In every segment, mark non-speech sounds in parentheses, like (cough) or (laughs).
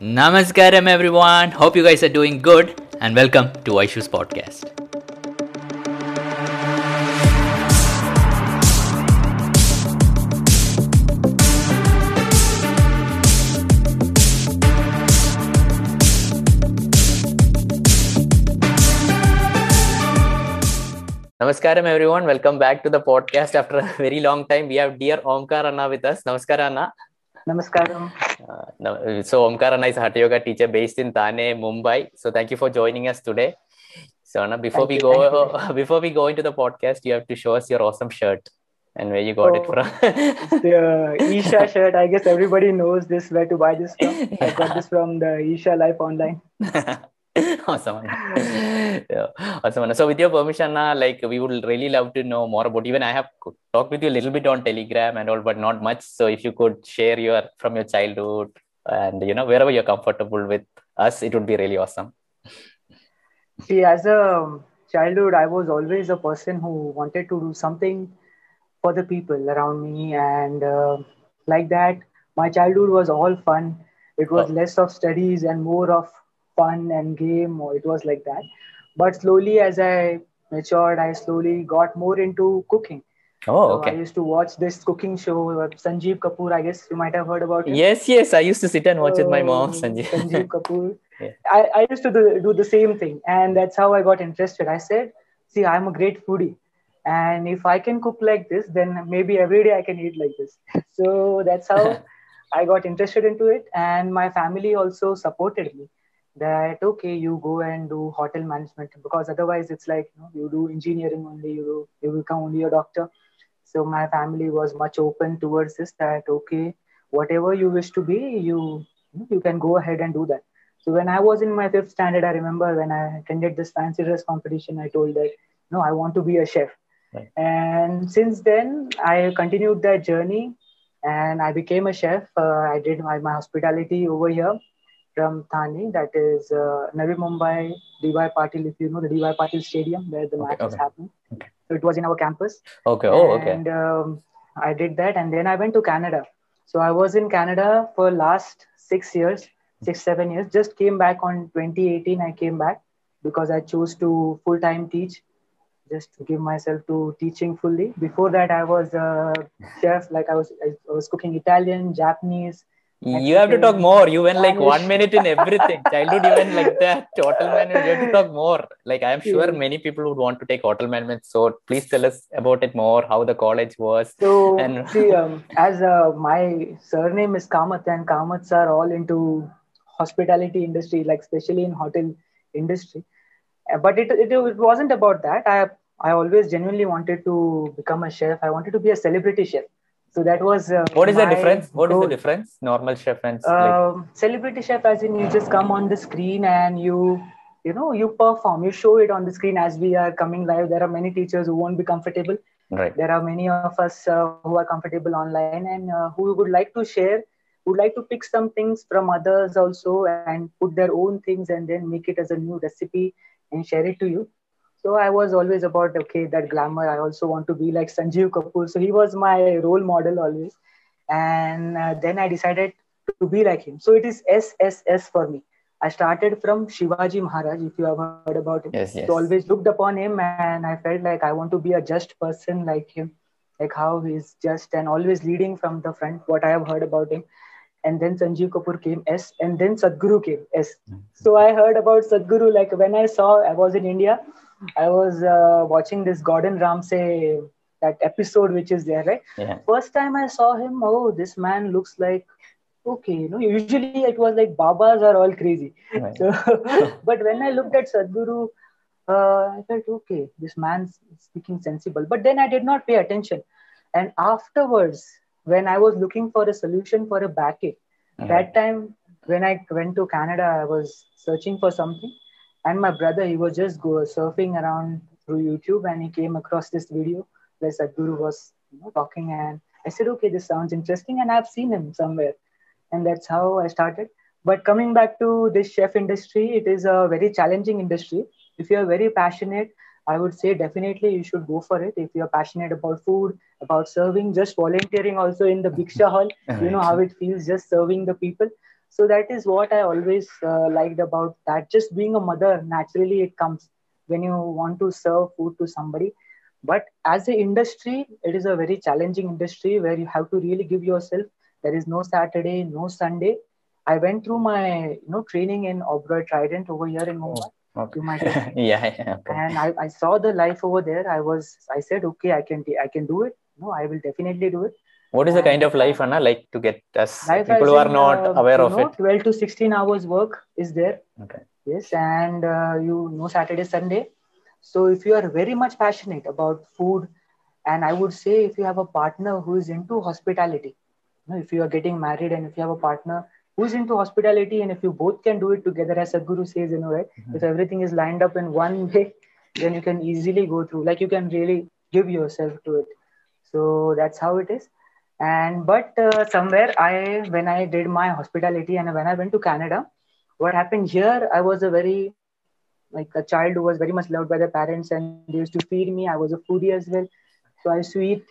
Namaskaram, everyone. Hope you guys are doing good, and welcome to Aishu's podcast. Namaskaram, everyone. Welcome back to the podcast after a very long time. We have dear Omkar Anna with us. Namaskar, Anna. Namaskaram. Uh, no- so Omkar Anna is a Hatha Yoga teacher based in Thane, Mumbai. So thank you for joining us today. So Anna, before Thank we you, go (laughs) before we go into the podcast, you have to show us your awesome shirt and where you got it Oh. from. The Isha (laughs) shirt, I guess everybody knows this, where to buy this from. I got this (laughs) from the Isha Life Online. (laughs) awesome. Yeah. Awesome. So with your permission, like we would really love to know more about. Even I have talked with you a little bit on Telegram and all, but not much. So if you could share your from your childhood and you know wherever you're comfortable with us, it would be really awesome. See, as a childhood, I was always a person who wanted to do something for the people around me. And uh, like that, my childhood was all fun. It was Oh. less of studies and more of fun and game, or it was like that. But slowly, as I matured, I slowly got more into cooking. Oh, So I used to watch this cooking show. uh, Sanjeev Kapoor, I guess you might have heard about it. Yes, yes. I used to sit and watch with my mom, Oh, Sanjay. Sanjeev (laughs) Kapoor. Yeah. I, I used to do, do the same thing, and that's how I got interested. I said, "See, I'm a great foodie, and if I can cook like this, then maybe every day I can eat like this." (laughs) So that's how (laughs) I got interested into it, and my family also supported me. That okay, you go and do hotel management because otherwise it's like you, know, you do engineering only, you do, you become only a doctor. So my family was much open towards this. That okay, whatever you wish to be, you you can go ahead and do that. So when I was in my fifth standard, I remember when I attended this fancy dress competition, I told that no, I want to be a chef. Right. And since then, I continued that journey, and I became a chef. Uh, I did my, my hospitality over here from Thane, that is uh, Navi Mumbai, DY Patil. If you know the DY Patil Stadium where the Okay, match is okay. happening. Okay. So it was in our campus. Okay. Oh, okay. And um, I did that, and then I went to Canada. So I was in Canada for last six years, six seven years. Just came back on 2018. I came back because I chose to full time teach, just to give myself to teaching fully. Before that, I was a chef. Like I was, I was cooking Italian, Japanese. You have to talk more. You went like one minute in everything. Childhood, you went like that. (laughs) Hotel management, you have to talk more. Like I am sure many people would want to take hotel management. So please tell us about it more. How the college was. So And- (laughs) see, um, as uh, my surname is Kamath, and Kamaths are all into hospitality industry, like especially in hotel industry. Uh, But it, it it wasn't about that. I I always genuinely wanted to become a chef. I wanted to be a celebrity chef. So that was uh, What is the difference? What is the difference? Normal chef and Um, celebrity chef, as in you just come on the screen and you, you know, you perform, you show it on the screen as we are coming live. There are many teachers who won't be comfortable right. there are many of us uh, who are comfortable online and uh, who would like to share would like to pick some things from others also and put their own things and then make it as a new recipe and share it to you so i was always about okay that glamour. I also want to be like sanjeev kapoor. So he was my role model always. And uh, then i decided to be like him. So it is sss for me. I started from shivaji maharaj if you have heard about it Yes, yes. so always looked upon him and i felt like i want to be a just person like him. Like how he is just and always leading from the front what i have heard about him. And then sanjeev kapoor came s and then sadhguru came s. So i heard about sadhguru like when i saw i was in india i was uh, watching this gordon ramsay that episode which is there right? Yeah. first time i saw him oh this man looks like okay you know usually it was like babas are all crazy. Right. so (laughs) but when i looked at sadhguru uh, i felt okay this man's speaking sensible. But then i did not pay attention. And afterwards when i was looking for a solution for a backache that time when i went to canada i was searching for something and my brother he was just go surfing around through youtube and he came across this video where sadhguru was you know, talking and i said okay this sounds interesting and i've seen him somewhere. And that's how i started. But coming back to this chef industry it is a very challenging industry. If you are very passionate i would say definitely you should go for it. If you are passionate about food about serving just volunteering also in the (laughs) biksha hall you know how it feels just serving the people so that is what i always uh, liked about that. Just being a mother naturally it comes when you want to serve food to somebody. But as an industry it is a very challenging industry where you have to really give yourself. There is no saturday no sunday. I went through my you know training in oberoi trident over here in mumbai. Okay. you might (laughs) yeah, yeah, okay. and I, I saw the life over there. I was i said okay i can i can do it. No i will definitely do it What is the kind of life, Anna, like to get us life people who are in, not uh, aware of know, it? 12 to 16 hours work is there Okay. yes and uh, you know saturday sunday so if you are very much passionate about food and i would say if you have a partner who is into hospitality you know, if you are getting married and if you have a partner who's into hospitality and if you both can do it together as Sadhguru says you know right Mhm. if everything is lined up in one (laughs) way then you can easily go through like you can really give yourself to it so that's how it is and but uh, somewhere i when i did my hospitality and when i went to canada what happened here i was a very like a child who was very much loved by their parents and they used to feed me. I was a foodie as well. So i used to eat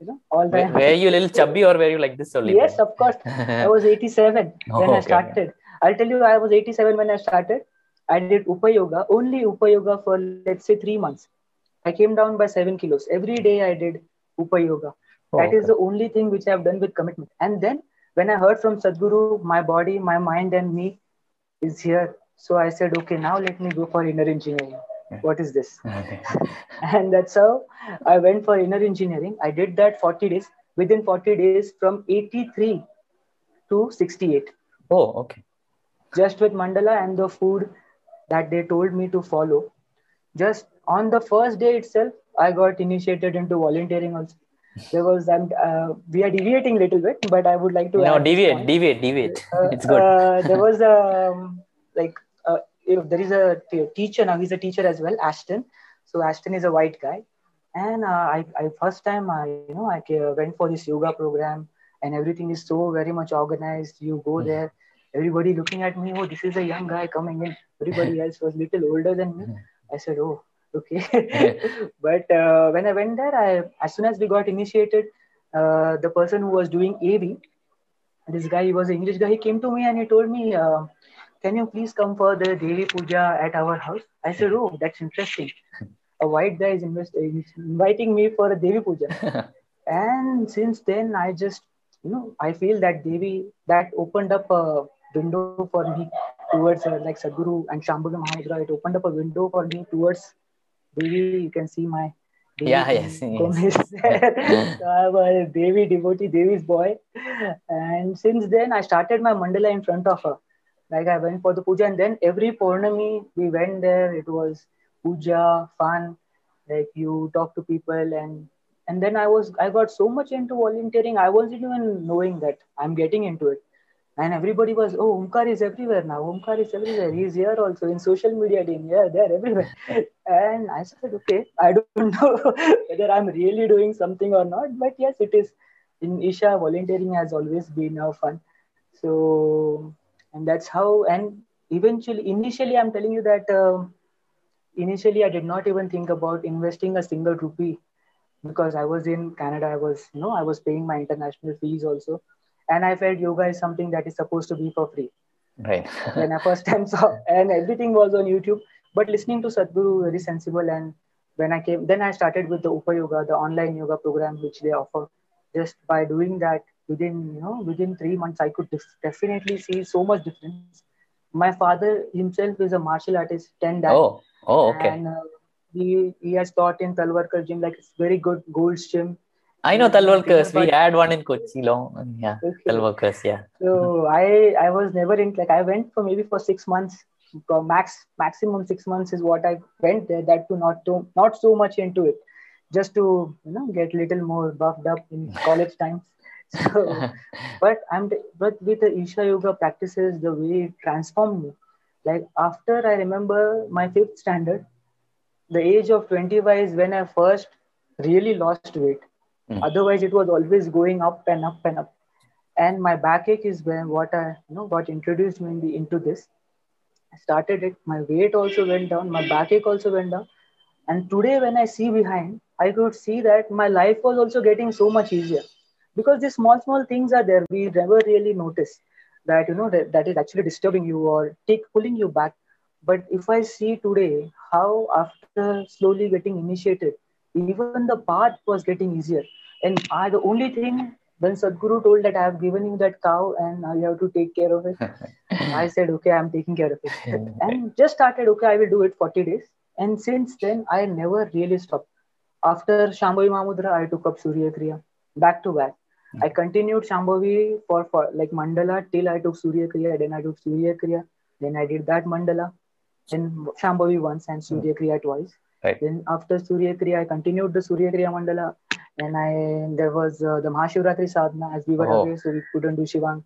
you know all the Were, were you a little chubby or were you like this only? yes of course. I was (laughs) 87 Oh, when i okay. started. I'll tell you i was 87 when i started. I did upa yoga only upa yoga for let's say 3 months. I came down by 7 kilos. Every day i did upa yoga Oh, that is okay. the only thing which i've done with commitment. And then when i heard from sadhguru my body my mind and me is here. So i said okay now let me go for inner engineering. What is this? (laughs) Okay. (laughs) and that's how i went for inner engineering. I did that 40 days. Within 40 days from 83 to 68 Oh, okay. just with mandala and the food that they told me to follow. Just on the first day itself i got initiated into volunteering also there was um, uh, we are deviating a little bit but i would like to No, deviate, deviate, deviate. Uh, (laughs) it's good. uh, (laughs) there was a um, like uh, if there is a teacher now he's a teacher as well ashton so ashton is a white guy and uh, I, I first time i you know i went for this yoga program and everything is so very much organized you go Mhm. there everybody looking at me oh this is a young guy coming in everybody (laughs) else was little older than me Mhm. i said oh okay. (laughs) But uh, when i went there i as soon as we got initiated uh, the person who was doing ab this guy he was an english guy he came to me and he told me uh, can you please come for the devi puja at our house? I said oh that's interesting. A white guy is inviting me for a devi puja. (laughs) And since then i just you know i feel that devi that opened up a window for me towards uh, like sadhguru and shambhavi mahamudra it opened up a window for me towards devi you can see my Devi Yeah, yes, yes. (laughs) so i'm a devi devotee devi's boy. And since then i started my mandala in front of her. Like i went for the puja and then every purnami we went there. It was puja fun. Like you talk to people and and then i was i got so much into volunteering i wasn't even knowing that i'm getting into it and everybody was oh omkar is everywhere now. Omkar is everywhere. He's here also in social media team. Yeah they're everywhere. (laughs) And i said okay i don't (laughs) know whether i'm really doing something or not but yes it is. In isha volunteering has always been uh, fun. So and that's how and eventually initially i'm telling you that um, initially i did not even think about investing a single rupee because i was in canada. I was you know i was paying my international fees also and i felt yoga is something that is supposed to be for free. Right. (laughs) when i first time saw and everything was on youtube but listening to sadhguru very sensible and when i came then i started with the upa yoga the online yoga program which they offer. Just by doing that within you know within three months i could def- definitely see so much difference. My father himself is a martial artist 10 dan oh, oh, okay. and uh, he he has taught in talwalkar gym like it's very good gold's gym I know my Talwalkars. We had one in Kochi long. Yeah, Okay. Talwalkars. Yeah. So mm-hmm. I I was never in like I went for maybe for six months. Max maximum six months is what I went there. That to not to not so much into it, just to you know get little more buffed up in (laughs) college times. So (laughs) but I'm but with the Isha Yoga practices, the way it transformed me. Like after I remember my fifth standard, the age of 25 is when I first really lost weight. Mm. Otherwise, it was always going up and up and up. And my backache is when what I you know got introduced me into this. I started it. My weight also went down. My backache also went down. And today, when I see behind, I could see that my life was also getting so much easier because these small, small things are there. We never really notice. that you know that, that is actually disturbing you or take pulling you back but if i see today how after slowly getting initiated even the path was getting easier and i the only thing when sadhguru told that i have given you that cow and now you have to take care of it (laughs) i said okay i'm taking care of it (laughs) and just started okay i will do it 40 days and since then i never really stopped after shambhavi mahamudra i took up surya kriya back to back hmm. I continued Shambhavi for, for like Mandala till I took Surya Kriya. Then I took Surya Kriya. Then I did that Mandala. Then Shambhavi once and Surya hmm. Kriya twice. Right. Then after Surya Kriya, I continued the Surya Kriya Mandala. And I there was uh, the Mahashivratri sadhana as we were Oh. away, so we couldn't do Shivang.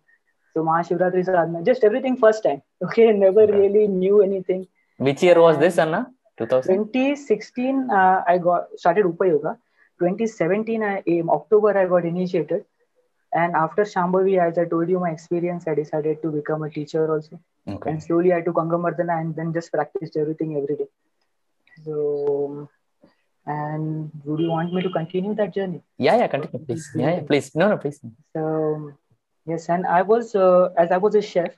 So Mahashivratri sadhana, just everything first time. (laughs) Okay, never really knew anything. Which year was this, Anna? 2000? 2016, uh, I got started Upa Yoga. 2017, I, in October, I got initiated. And after Shambhavi, as I told you my experience, I decided to become a teacher also. Okay. And slowly I took Angamardana and then just practiced everything every day. So, and would you want me to continue that journey? Yeah, yeah, continue, please. Yeah, yeah, please. No, no, please. So, yes, and I was, uh, as I was a chef,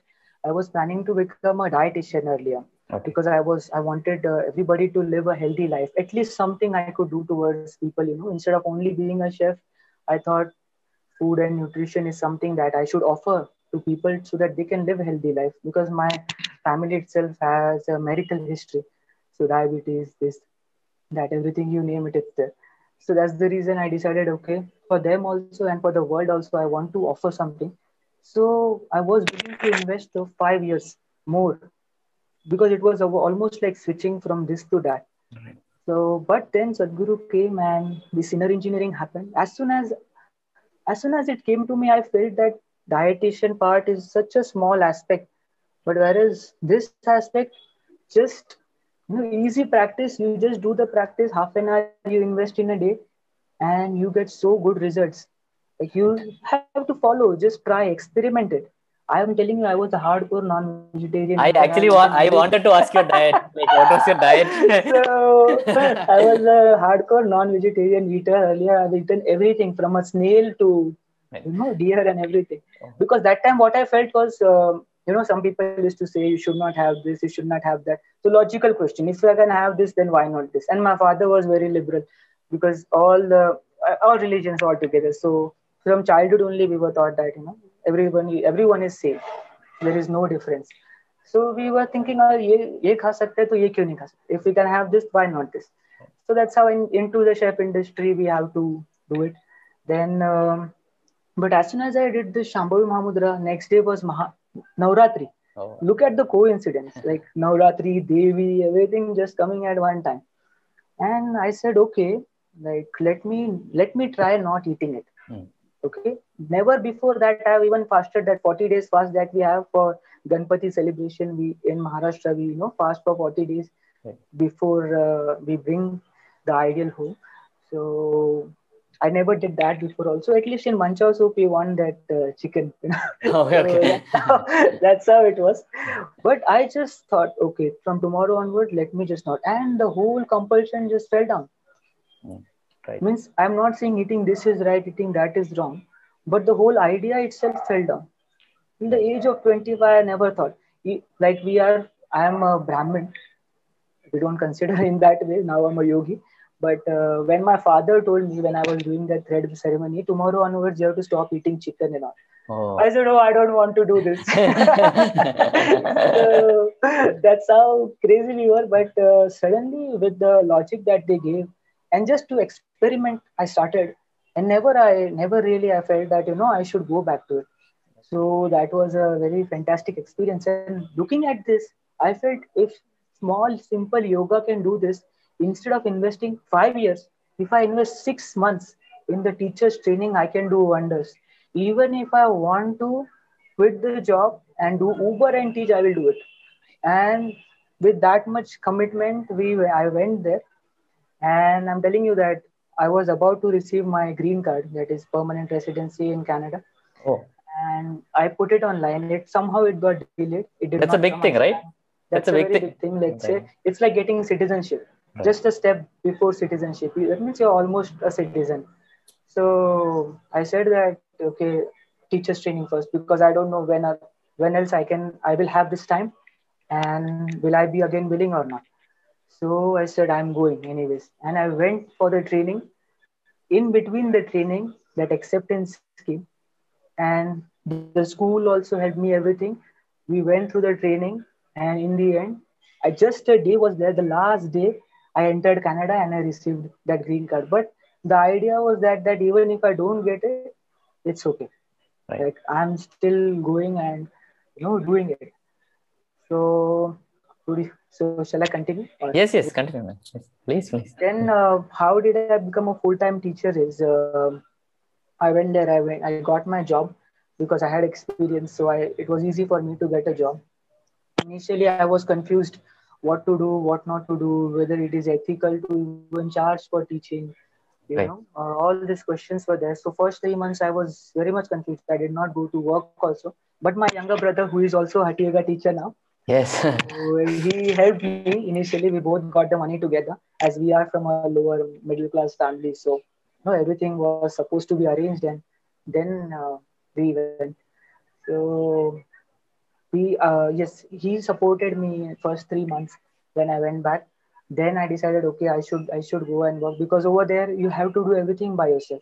I was planning to become a dietitian earlier Okay. because I was I wanted uh, everybody to live a healthy life. At least something I could do towards people. You know, instead of only being a chef, I thought food and nutrition is something that I should offer to people so that they can live a healthy life. Because my family itself has a medical history, so diabetes, this, that, everything you name it, it's there. So that's the reason I decided, okay, for them also and for the world also, I want to offer something. So I was willing to invest the five years more because it was almost like switching from this to that. Right. So, but then Sadhguru came and this inner engineering happened. As soon as, as soon as it came to me, I felt that dietitian part is such a small aspect, but whereas this aspect, just you know, easy practice. You just do the practice half an hour. You invest in a day, and you get so good results. Like you have to follow. Just try, experiment it. I am telling you, I was a hardcore non-vegetarian. I actually wa- I wanted to ask your diet. (laughs) Like, what was your diet? so I was a hardcore non-vegetarian eater earlier. I've eaten everything from a snail to you know deer and everything. Oh. Because that time what I felt was um, you know some people used to say you should not have this you should not have that. So logical question. If i can have this then why not this? And my father was very liberal because all the all religions all together. So from childhood only we were taught that you know everyone everyone is same. There is no difference. So we were thinking oh, ye, ye sakte, ye kyun nahi if we can have this why not this? So that's how in, into the chef industry we have to do it. Then um, but as soon as i did the shambhavi mahamudra next day was Maha, Navratri. Oh, Look at the coincidence, (laughs) like Navratri, Devi, everything just coming at one time. And I said, okay, like let me let me try not eating it. Hmm. Okay. Never before that I have even fasted that 40 days fast that we have for Ganpati celebration. We in Maharashtra we you know fast for 40 days Right. before uh, we bring the ideal home. So I never did that before. Also, at least in Manchow soup we want that uh, chicken. (laughs) Oh, So okay. that's, how, that's how it was. But I just thought, okay, from tomorrow onward, let me just not. And the whole compulsion just fell down. right. Means I'm not saying eating this is right, eating that is wrong, but the whole idea itself fell down. In the age of 25, I never thought. Like we are, I am a Brahmin. We don't consider (laughs) in that way. Now I'm a yogi. But uh, when my father told me when I was doing that thread ceremony, tomorrow onwards you have to stop eating chicken and all. Oh. I said, "Oh, I don't want to do this." (laughs) so that's how crazy we were. But uh, suddenly, with the logic that they gave, and just to experiment, I started, and never, I never really, I felt that you know I should go back to it. So that was a very fantastic experience. And looking at this, I felt if small, simple yoga can do this, instead of investing five years, if I invest six months in the teacher's training, I can do wonders. Even if I want to quit the job and do Uber and teach, I will do it. And with that much commitment, we I went there, and I'm telling you that I was about to receive my green card, that is permanent residency in Canada oh. and I put it online. It somehow it got delayed. It did That's a big thing, right? That's That's, a big thing. big thing. Let's Right. say it's like getting citizenship. Right. Just a step before citizenship. That means you're almost a citizen. So I said that okay, teachers training first because I don't know when are when else I can I will have this time and will I be again willing or not? So I said I'm going anyways. And I went for the training. In between the training, that acceptance scheme, and the school also helped me everything. We went through the training, and in the end, I just a day was there. The last day, I entered Canada and I received that green card. But the idea was that that even if I don't get it, it's okay. Right. Like I'm still going and you know doing it. So, so shall I continue? Or yes, yes, continue, man. Yes, please, please. Then, uh, how did I become a full-time teacher? Is uh, I went there. I went. I got my job because I had experience, so I it was easy for me to get a job. Initially, I was confused what to do, what not to do, whether it is ethical to even charge for teaching. You right. know, uh, all these questions were there. So first three months, I was very much confused. I did not go to work also. But my younger brother, who is also a Yoga teacher now, Yes. so he helped me initially. We both got the money together as we are from a lower middle class family. So you know, everything was supposed to be arranged and then uh, we went. So we, uh, yes, he supported me first three months when I went back. Then I decided, okay, I should I should go and work because over there you have to do everything by yourself.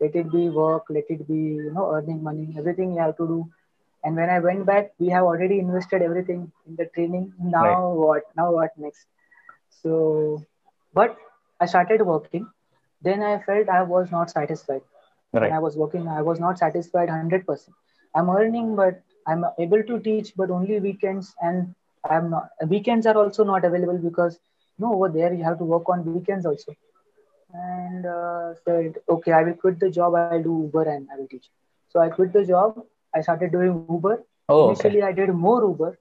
Let it be work, let it be you know earning money, everything you have to do and when I went back, we have already invested everything in the training. Now right. what? Now what next? So, but I started working. Then I felt I was not satisfied. Right. When I was working, I was not satisfied 100%. I'm earning, but I'm able to teach, but only weekends. And I'm not, weekends are also not available because you know, over there you have to work on weekends also. And uh, said, okay, I will quit the job. I'll do Uber and I will teach. So I quit the job I started doing Uber. Oh, Initially, okay. I did more Uber,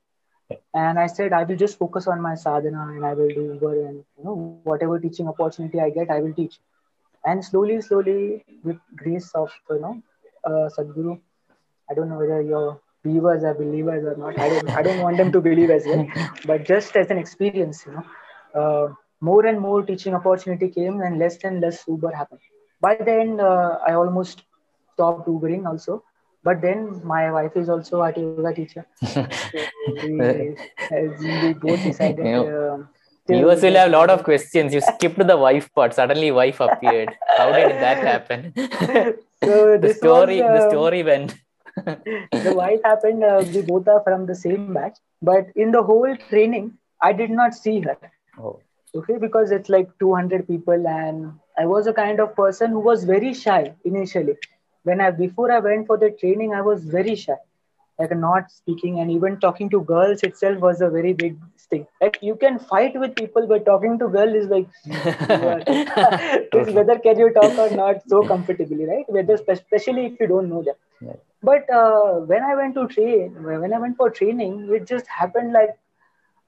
and I said I will just focus on my sadhana and I will do Uber and you know whatever teaching opportunity I get, I will teach. And slowly, slowly, with grace of you know uh, Sadhguru, I don't know whether your viewers are believers or not. I don't, I don't want them to believe as well, but just as an experience, you know, uh, more and more teaching opportunity came, and less and less Uber happened. By the end, uh, I almost stopped Ubering also but then my wife is also a yoga teacher. (laughs) so we, we both decided. Uh, Viewers will have a lot of questions. You skipped the wife part. Suddenly, wife appeared. How did that (laughs) happen? (laughs) so the story, was, the story went. (laughs) the wife happened. Uh, we both are from the same batch, but in the whole training, I did not see her. Oh. Okay, because it's like 200 people, and I was a kind of person who was very shy initially when I before I went for the training, I was very shy, like not speaking and even talking to girls itself was a very big thing. Like you can fight with people, but talking to girl is like (laughs) (laughs) whether can you talk or not so comfortably, right? Whether especially if you don't know them. Right. But uh, when I went to train, when I went for training, it just happened like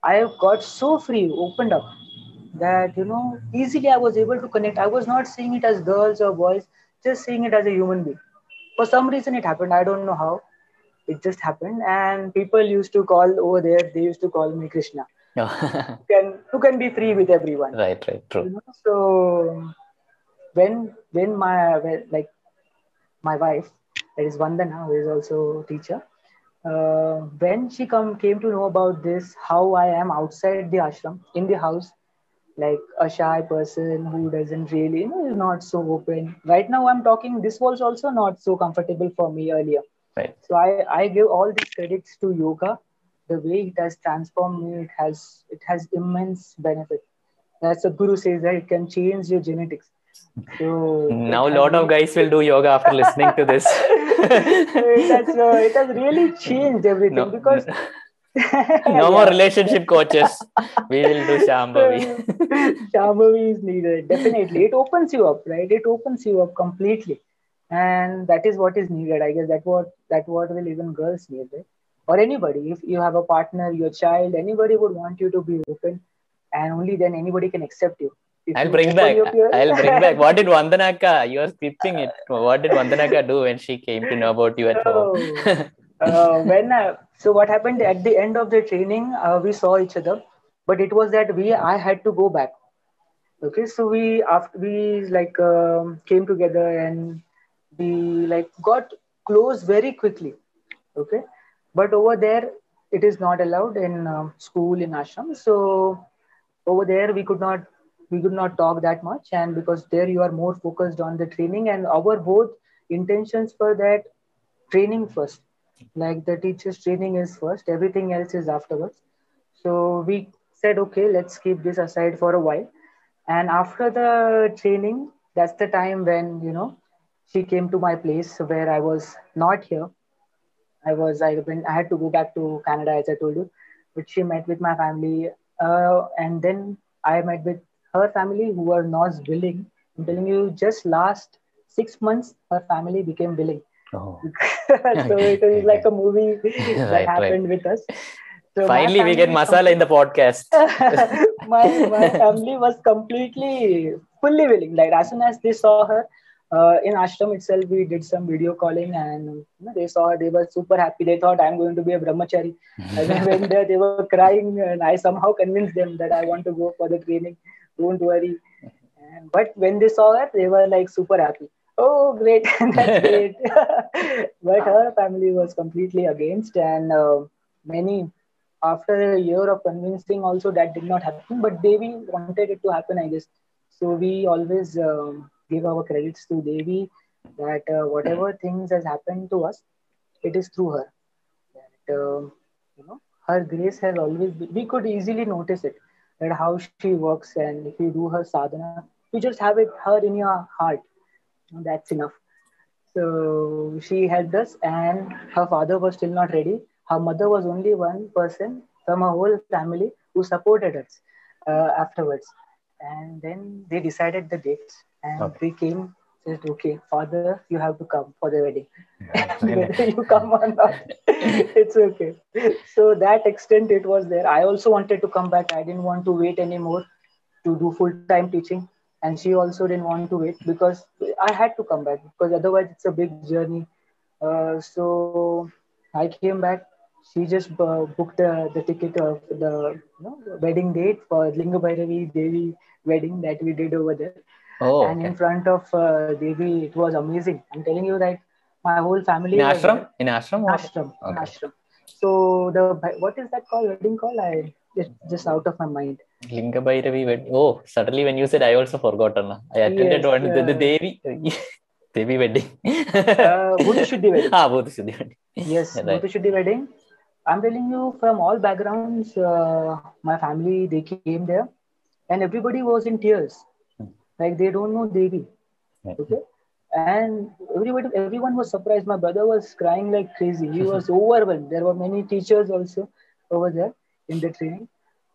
I got so free, opened up that you know easily I was able to connect. I was not seeing it as girls or boys just seeing it as a human being. For some reason, it happened. I don't know how. It just happened, and people used to call over there. They used to call me Krishna. who can who can be free with everyone? Right, right, true. You know? So when when my like my wife, that is Vandana, who is also a teacher, uh, when she come came to know about this, how I am outside the ashram in the house, like a shy person who doesn't really you know is not so open. Right now i'm talking this was also not so comfortable for me earlier. Right. So i i give all these credits to yoga. The way it has transformed me it has it has immense benefit. That's what guru says that it can change your genetics so now a lot of guys will do yoga after listening to this (laughs) that's uh, it has really changed everything no, because (laughs) no more relationship coaches. we will do (laughs) Shambhavi. Shambhavi is needed. Definitely. It opens you up, right? It opens you up completely. And that is what is needed. I guess that what that what will even girls need, right? Or anybody. If you have a partner, your child, anybody would want you to be open. And only then anybody can accept you. I'll bring back. I'll bring back. What did (laughs) Vandanaka? You are skipping it. What did Vandanaka do when she came to know about you at home? (laughs) uh, when I, so what happened at the end of the training uh, we saw each other but it was that we i had to go back okay so we after we like um, came together and we like got close very quickly okay but over there it is not allowed in um, school in ashram so over there we could not we could not talk that much and because there you are more focused on the training and our both intentions for that training first. Like the teacher's training is first everything else is afterwards. So we said okay let's keep this aside for a while. And after the training that's the time when you know she came to my place where i was not here. I was i went i had to go back to canada as i told you but she met with my family uh, and then i met with her family who were not willing i'm telling you just last six months her family became willing Oh. (laughs) so it is (laughs) like a movie (laughs) that Right, happened with us so my Finally, we get family masala in the podcast. my my family was completely fully willing. Like as soon as they saw her uh, in ashram itself, we did some video calling, and you know, they saw her. They were super happy. They thought I'm going to be a brahmachari. And when they, they were crying, and I somehow convinced them that I want to go for the training. Don't worry. And, but when they saw her, they were like super happy. Oh, great! (laughs) That's (laughs) great. (laughs) but her family was completely against, and uh, many after a year of convincing also that did not happen but devi wanted it to happen i guess so we always um, give our credits to devi that uh, whatever things has happened to us it is through her that um, you know her grace has always been, we could easily notice it that how she works and if you do her sadhana you just have it her in your heart that's enough so she helped us, and her father was still not ready. Her mother was only one person from her whole family who supported us uh, afterwards. And then they decided the dates, and Okay. we came. Said, okay, father, you have to come for the wedding. Really? (laughs) Whether you come or not, (laughs) it's okay. So that extent it was there. I also wanted to come back. I didn't want to wait anymore to do full time teaching and she also didn't want to wait because i had to come back because otherwise it's a big journey uh, so i came back she just uh, booked the, the ticket of the you know, wedding date for linga bhairavi devi wedding that we did over there Oh, and in front of uh, devi it was amazing i'm telling you that my whole family In ashram? In ashram? or- ashram Okay. ashram so the what is that called wedding call i it's just out of my mind Linga Bhairavi wed- Oh, suddenly when you said, I also forgotten. I attended Yes, one the, the uh, Devi (laughs) Devi wedding. uh, Shuddhi (laughs) wedding. ah, Shuddhi wedding. Yes, (laughs) Right. Shuddhi wedding. I'm telling you, from all backgrounds, uh, my family they came there, and everybody was in tears. Like they don't know Devi. Okay, and everybody, everyone was surprised. My brother was crying like crazy. He was (laughs) overwhelmed. There were many teachers also over there in the training.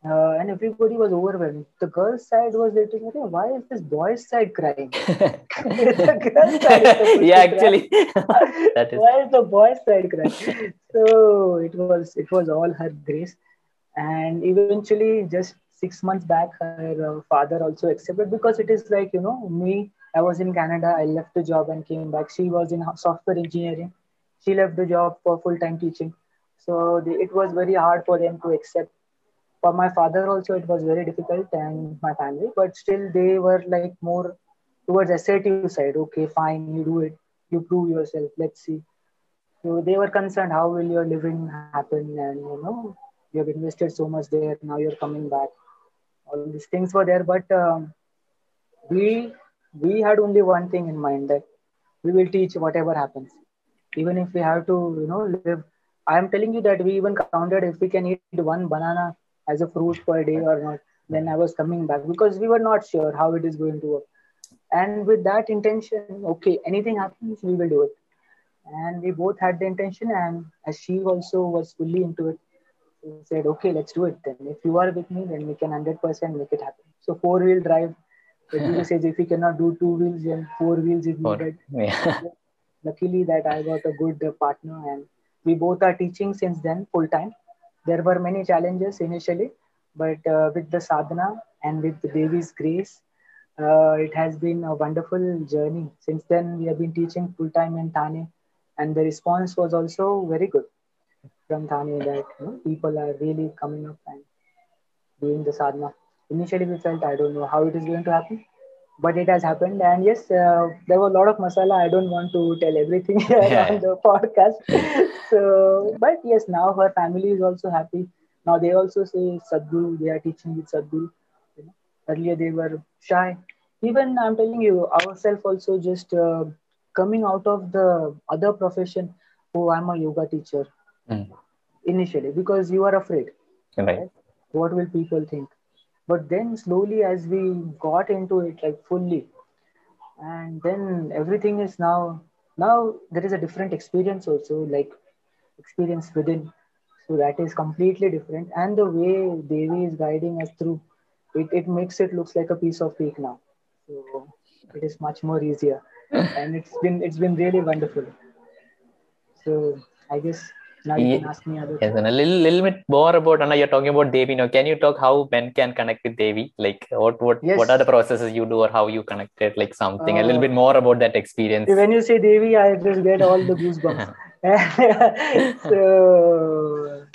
Uh, and everybody was overwhelmed. The girls' side was like, "Okay, why is this boys' side crying? (laughs) yeah, actually, (laughs) that is why is the boys side crying so it was it was all her grace and eventually just six months back her uh, father also accepted because it is like you know me i was in canada i left the job and came back. She was in software engineering. She left the job for full-time teaching. So the, it was very hard for them to accept. For my father also it was very difficult and my family but still they were like more towards assertive side. Okay fine you do it. You prove yourself. Let's see. So they were concerned how will your living happen? And you know you have invested so much there. Now you're coming back all these things were there but um, we we had only one thing in mind that we will teach whatever happens. Even if we have to you know live i am telling you that we even counted if we can eat one banana as a fruit per day or not when i was coming back because we were not sure how it is going to work. And with that intention okay anything happens we will do it. And we both had the intention and as she also was fully into it said okay let's do it then if you are with me then we can 100% make it happen so four wheel drive the guru says if you cannot do two wheels then four wheels is needed yeah. (laughs) luckily that I got a good partner and we both are teaching since then full time. There were many challenges initially, but uh, with the sadhana and with the Devi's grace, uh, it has been a wonderful journey. Since then, we have been teaching full time in Thane, and the response was also very good from Thane that you know, people are really coming up and doing the sadhana. Initially, we felt I don't know how it is going to happen, but it has happened. And yes, uh, there was a lot of masala. I don't want to tell everything (laughs) Yeah. on the podcast. so, but yes, now her family is also happy. Now they also say Sadhguru, they are teaching with Sadhguru. You know, earlier they were shy. Even I'm telling you, ourselves also just uh, coming out of the other profession. Oh, I'm a yoga teacher Mm. initially because you are afraid Right. what will people think? But then slowly as we got into it like fully and then everything is now now there is a different experience also like experience within. So that is completely different. And the way devi is guiding us through it, it makes it looks like a piece of cake now. So it is much more easier. (laughs) And it's been it's been really wonderful. So i guess now you can ask me other Yes, and a little, little bit more about Anna. You're talking about Devi now. Can you talk how men can connect with Devi? Like, what, what, Yes. what are the processes you do, or how you connect it? Like something a little Uh, bit more about that experience. when you say Devi, I just get all the goosebumps. (laughs) (laughs) so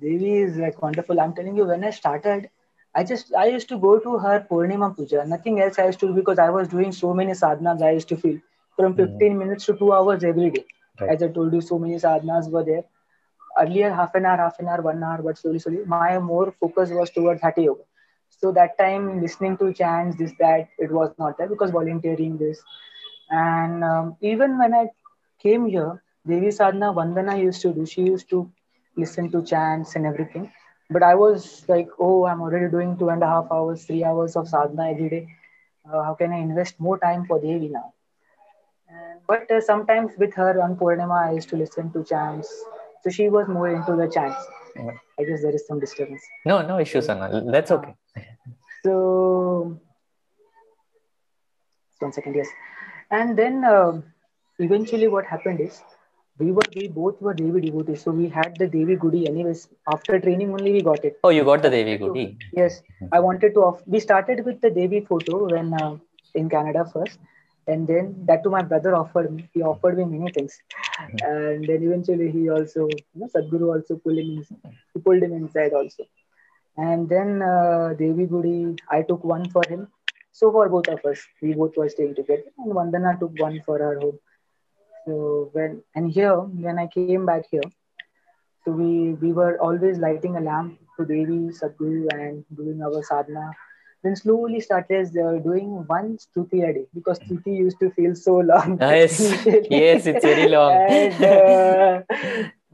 Devi is like wonderful. I'm telling you, when I started, I just I used to go to her Purnima Puja. Nothing else I used to do because I was doing so many sadhanas. I used to feel from 15 minutes to two hours every day. Right. As I told you, so many sadhanas were there. Earlier, half an hour, half an hour, one hour, but slowly, slowly, my more focus was towards Hatha Yoga. So that time, listening to chants, this, that, it was not there because volunteering, this. And um, even when I came here, Devi Sadhana Vandana used to do. She used to listen to chants and everything. But I was like, oh, I'm already doing two and a half hours, three hours of sadhana every day. Uh, how can I invest more time for Devi now? But uh, sometimes with her on Purnima, I used to listen to chants. So she was more into the chants. I guess there is some disturbance. No, no issues, Anna. That's okay. So, one second, yes. And then uh, eventually, what happened is we were we both were Devi devotees, so we had the Devi Gudi. Anyways, after training only we got it. Oh, you got the Devi Gudi. Yes, I wanted to. Off- we started with the Devi photo when uh, in Canada first, and then that to my brother offered me. He offered me many things, and then eventually he also, you know, Sadhguru also pulled him. He pulled him inside also, and then uh, Devi Gudi, I took one for him. So for both of us, we both were staying together, and Vandana took one for her home. So when and here when I came back here, so we we were always lighting a lamp to Devi, Sadhguru, and doing our sadhana. Then slowly started uh, doing one stuti a day because stuti used to feel so long. (laughs) Yes. (laughs) Yes, it's very long. and (laughs) uh,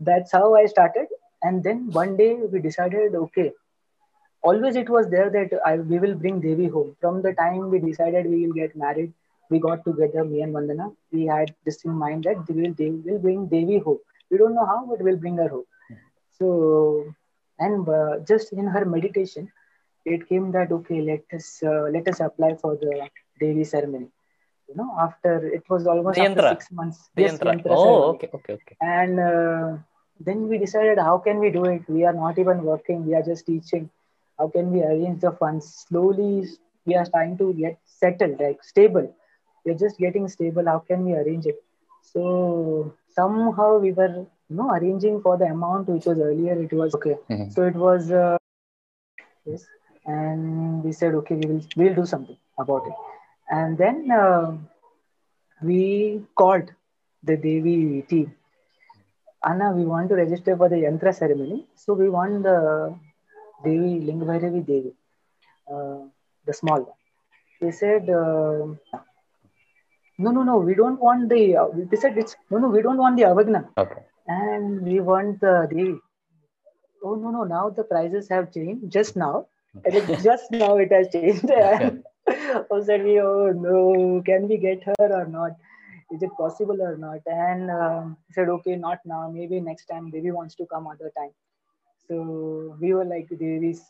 that's how I started. And then one day we decided, okay, always it was there that I, we will bring Devi home. From the time we decided we will get married, we got together, me and Vandana. We had this in mind that we will, they will bring Devi home. We don't know how, but we'll bring her home. So, and uh, just in her meditation, it came that okay, let us uh, let us apply for the daily ceremony. You know, after it was almost after six months. The Yes, Oh, okay, okay, okay. and uh, then we decided how can we do it? We are not even working. We are just teaching. How can we arrange the funds? Slowly we are trying to get settled like stable. We're just getting stable. How can we arrange it? So somehow we were you know arranging for the amount which was earlier it was okay. Mhm. so it was uh, yes and we said okay we will we'll do something about it and then uh, we called the devi team Anna, we want to register for the yantra ceremony. So we want the Devi, Ling Bhairavi Devi, uh, the small one. They said, uh, no, no, no, we don't want the, uh, they said, it's, no, no, we don't want the Avighna. Okay. And we want the Devi. Oh, no, no, now the prices have changed just now. And it- just now it has changed. (laughs) And (laughs) oh, said we, oh no, can we get her or not? Is it possible or not? And um, said, okay, not now. Maybe next time. Devi wants to come other time. So we were like Devi's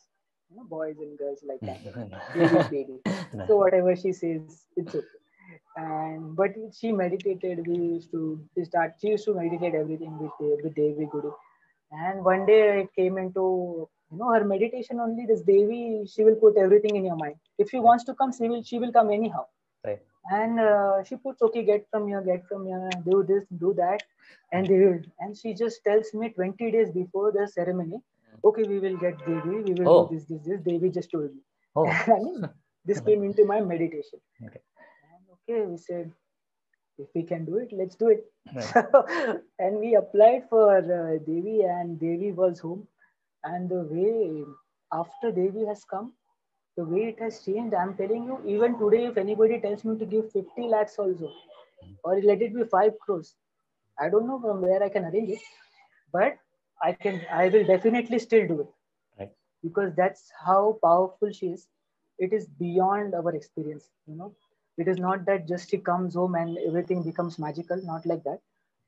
you know, boys and girls like that. (laughs) Devi's baby. So whatever she says, it's okay. And but she meditated. We used to start. She used to meditate everything with with Devi Guru. And one day it came into you know her meditation only. This Devi, she will put everything in your mind. If she wants to come, she will she will come anyhow. Right. And uh, she puts okay, get from here, get from here, do this, do that, and they will. And she just tells me 20 days before the ceremony, okay, we will get Devi, we will Oh. do this, this, this. Devi just told me. Oh, (laughs) I mean, This came into my meditation. (laughs) Okay. And okay, we said, if we can do it, let's do it. Right. (laughs) and we applied for uh, Devi, and Devi was home. And the way after Devi has come, the way it has changed, I'm telling you, even today, if anybody tells me to give 50 lakhs also, or let it be 5 crores, I don't know from where I can arrange it, but I can, I will definitely still do it Right. because that's how powerful she is. It is beyond our experience, you know. It is not that just he comes home and everything becomes magical, not like that.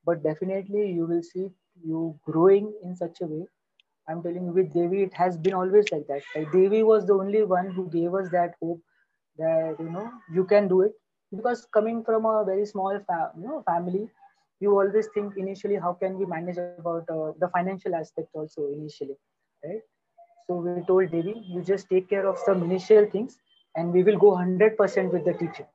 But definitely you will see you growing in such a way. I'm telling you, with Devi, it has been always like that. Like Devi was the only one who gave us that hope that you know you can do it. Because coming from a very small fa- you know family, you always think initially how can we manage about uh, the financial aspect also initially, right? So we told Devi, you just take care of some initial things and we will go 100% with the teacher.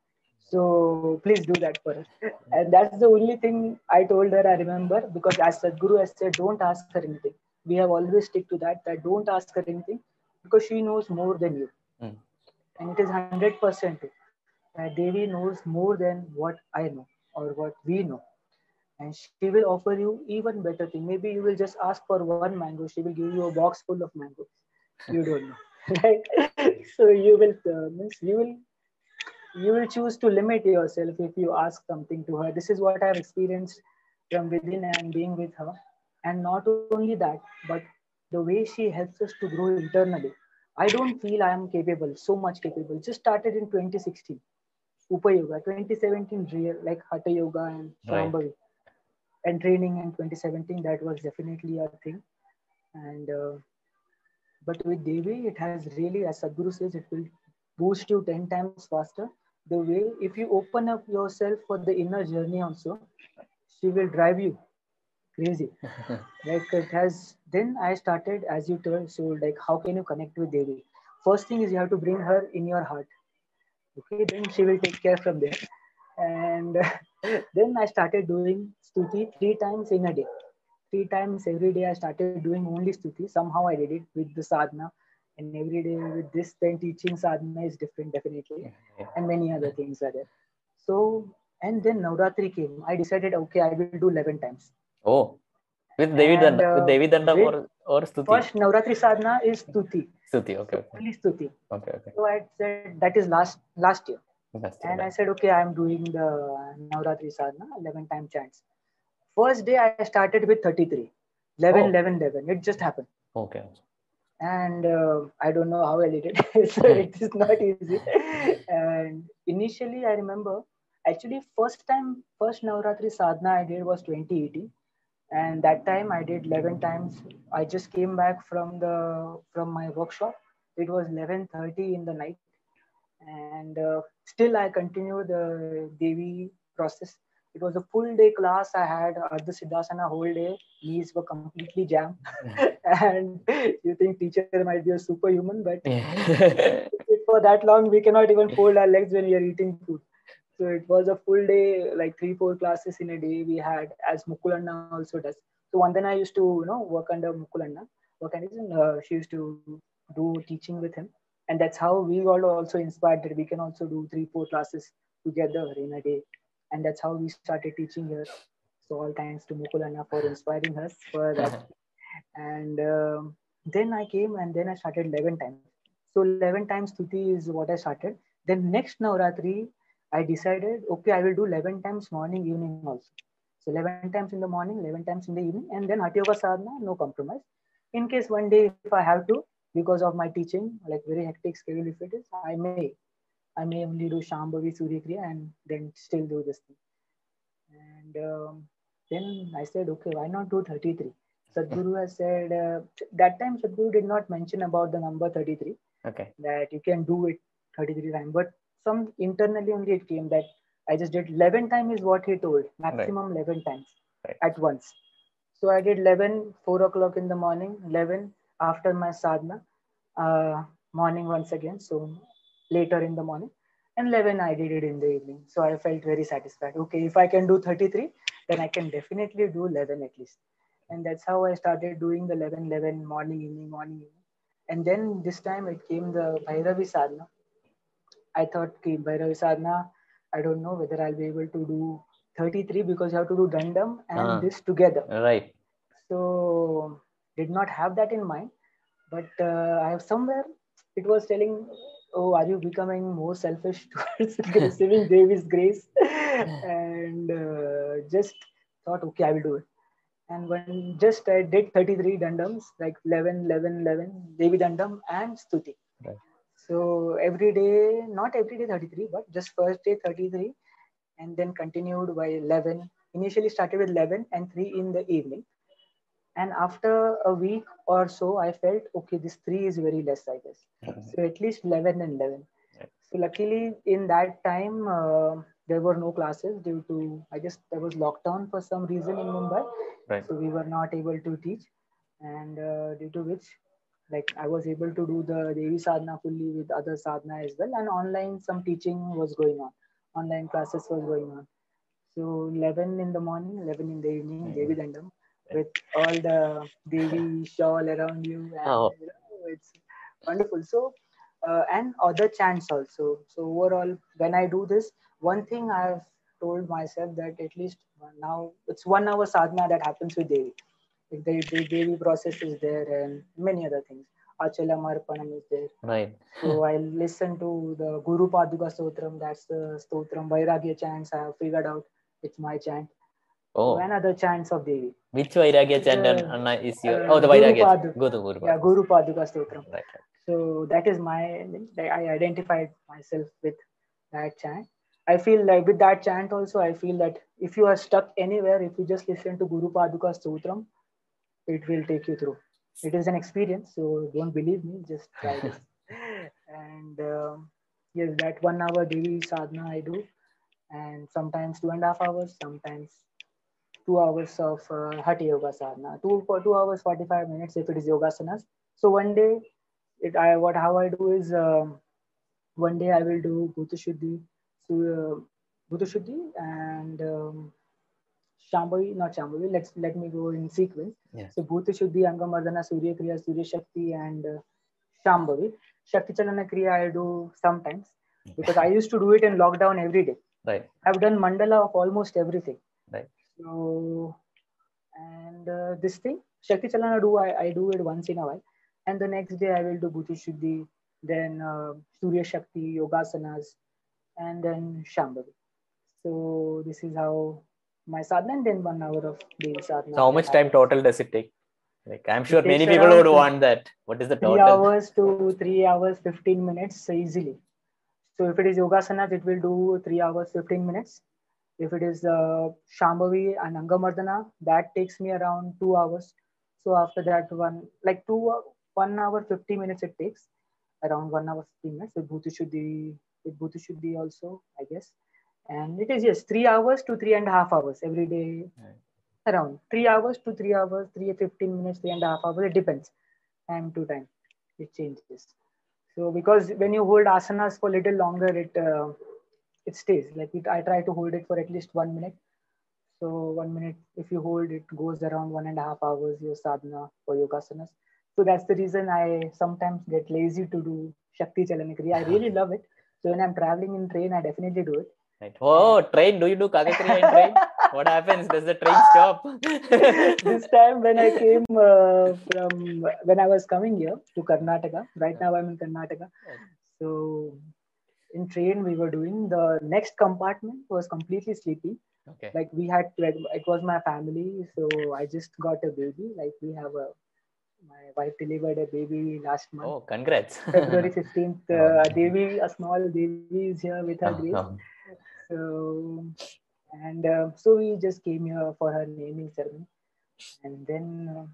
So please do that for us. And that's the only thing I told her, I remember, because as Sadhguru has said, don't ask her anything. We have always stick to that, that don't ask her anything because she knows more than you. Mm. And it is 100% true. That Devi knows more than what I know or what we know and she will offer you even better thing. Maybe you will just ask for one mango, she will give you a box full of mangoes. You don't know, (laughs) right? so you will uh, means you will you will choose to limit yourself if you ask something to her. This is what I've experienced from within and being with her. And not only that, but the way she helps us to grow internally. I don't feel I am capable, so much capable. Just started in 2016. Upa Yoga, 2017 real like Hatha Yoga and Right. And training in 2017 that was definitely a thing and uh, but with devi it has really as sadhguru says it will boost you 10 times faster. The way if you open up yourself for the inner journey also she will drive you crazy. (laughs) Like it has then i started as you told so like how can you connect with devi? First thing is you have to bring her in your heart. Okay then she will take care from there. And (laughs) then i started doing stuti three times in a day. Three times every day i started doing only stuti. Somehow i did it with the sadhana and every day with this then teaching sadhana is different definitely and many other things are there so and then navratri came i decided okay i will do 11 times Oh, with Devi And, Danda, with uh, Devi Danda with- or or Stuti? first navratri sadhana is stuti Stuti. Okay. Okay. only stuti Okay. Okay. so i said that is last last year That's And I said, okay, I'm doing the Navratri sadhana, 11 time chants. First day I started with 33, 11, Oh. 11, 11. It just happened. Okay. And uh, I don't know how I did it. (laughs) so it is not easy. And initially, I remember actually, first time, first Navratri sadhana I did was 2018. And that time I did 11 times. I just came back from the from my workshop. It was 11:30 in the night and uh, still I continue the Devi process. It was a full day class I had at the Siddhasana whole day. Knees were completely jammed, (laughs) and you think teacher might be a superhuman, but Yeah. (laughs) for that long we cannot even fold our legs when we are eating food. So it was a full day, like three, four classes in a day we had, as Mukulanna also does. So one then I used to, you know, work under Mukulanna. Work under uh, she used to do teaching with him, and that's how we got also inspired that we can also do three, four classes together in a day, and that's how we started teaching here. So all thanks to Mukulanna for inspiring us for that (laughs) and um, then I came and then I started 11 times. So 11 times Stuti is what I started. Then next Navratri, I decided, okay, I will do 11 times morning, evening also. So 11 times in the morning, 11 times in the evening, and then Hatha Yoga Sadhana, no compromise. In case one day if I have to, because of my teaching, like very hectic schedule if it is, I may, I may only do Shambhavi Surya Kriya and then still do this thing. And um, then I said, okay, why not do 33? Sadhguru has said, uh, that time Sadhguru did not mention about the number 33, Okay. that you can do it 33 times. But some internally only it came that I just did 11 times is what he told, maximum 11 times Right. at once. So I did 11, 4 o'clock in the morning, 11 after my sadhana, uh, morning once again. So later in the morning. And 11 I did it in the evening. So I felt very satisfied. Okay, if I can do 33, then I can definitely do 11 at least. And that's how I started doing the 11, 11 morning, evening, morning, evening. And then this time it came the Bhairavi sadhana. I thought, okay, Bhairavi sadhana, I don't know whether I'll be able to do 33 because you have to do dandam and Ah. this together. Right. So did not have that in mind, but uh, I have somewhere it was telling, "Oh, are you becoming more selfish (laughs) towards (laughs) receiving Devi's grace?" and uh, just thought, okay, I will do it. And when just I did 33 dandams, like 11, 11, 11, Devi dandam and stuti. Right. So every day, not every day 33, but just first day 33, and then continued by 11. Initially started with 11 and 3 in the evening and after a week or so i felt okay this three is very less i guess. So at least 11 and 11 Right. so luckily in that time uh, there were no classes due to i guess there was lockdown for some reason in mumbai. Right. so we were not able to teach. And uh, due to which like i was able to do the devi sadhana fully with other sadhana as well. And online some teaching was going on. Online classes was going on. So 11 in the morning 11 in the evening Mhm. devi dandam with all the devi shawl around you and Oh. you know, it's wonderful. So uh, and other chants also. So overall when i do this one thing i've told myself that at least now it's one hour sadhana that happens with devi. Like the, the devi process is there and many other things. Achalam arpanam is there. Right. so i'll listen to the guru paduka stotram that's the stotram. Vairagya chants i have figured out. It's my chant Oh, and other chants of devi which Vairagya chant Uh, is your? Oh, the Vairagya. Guru Guru. yeah guru paduka stotram Right. right. so that is my i identified myself with that chant i feel like with that chant also i feel that if you are stuck anywhere if you just listen to guru paduka stotram it will take you through it is an experience so don't believe me just try (laughs) this and um, yes that one hour daily sadhana i do and sometimes two and a half hours sometimes two hours of uh, hatha yoga sadhana. Two for two hours 45 minutes if it is yogasanas. So one day it i what how i do is um, one day i will do bhuta shuddhi so uh, bhuta shuddhi and um, shambhavi not shambhavi let's let me go in sequence. Yes. so bhuta shuddhi angamardana surya kriya surya shakti and uh, shambhavi. Shakti chalana kriya i do sometimes because i used to do it in lockdown every day. (laughs) Right. i've done mandala of almost everything. Right. So and uh, this thing shakti chalana do I, I do it once in a while and the next day i will do bhuta shuddhi then uh, surya shakti yogasanas and then shambhavi so this is how my sadhana and then one hour of daily sadhana So how much time total does it take? Like I'm sure many people would want that. What is the total? three hours to three hours 15 minutes easily so if it is yogasanas it will do three hours 15 minutes if it is uh, shambhavi and angamardana that takes me around two hours. So after that one like two one hour 50 minutes it takes. Around one hour 15 minutes with bhuta shuddhi with bhuta shuddhi also i guess. And it is yes three hours to three and a half hours every day. Right. around three hours to three hours three 15 minutes three and a half hours it depends. Time to time it changes. So because when you hold asanas for a little longer it uh, it stays like it, i try to hold it for at least one minute so one minute if you hold it goes around one and a half hours your sadhana for yogasanas so that's the reason i sometimes get lazy to do shakti chalanakriya i really love it so when i'm traveling in train i definitely do it Right. Oh, train. Do you do Kakakriya in train? What happens? Does the train stop? (laughs) this time when I came uh, from when I was coming here to Karnataka. Right now I'm in Karnataka. So in train we were doing the next compartment was completely sleepy. okay. Like we had like it was my family, so I just got a baby. Like we have a my wife delivered a baby last month. Oh, congrats. (laughs) February 15th, uh, Devi, a small Devi is here with her Oh, grace. oh. So, and uh, so we just came here for her naming ceremony. And then uh,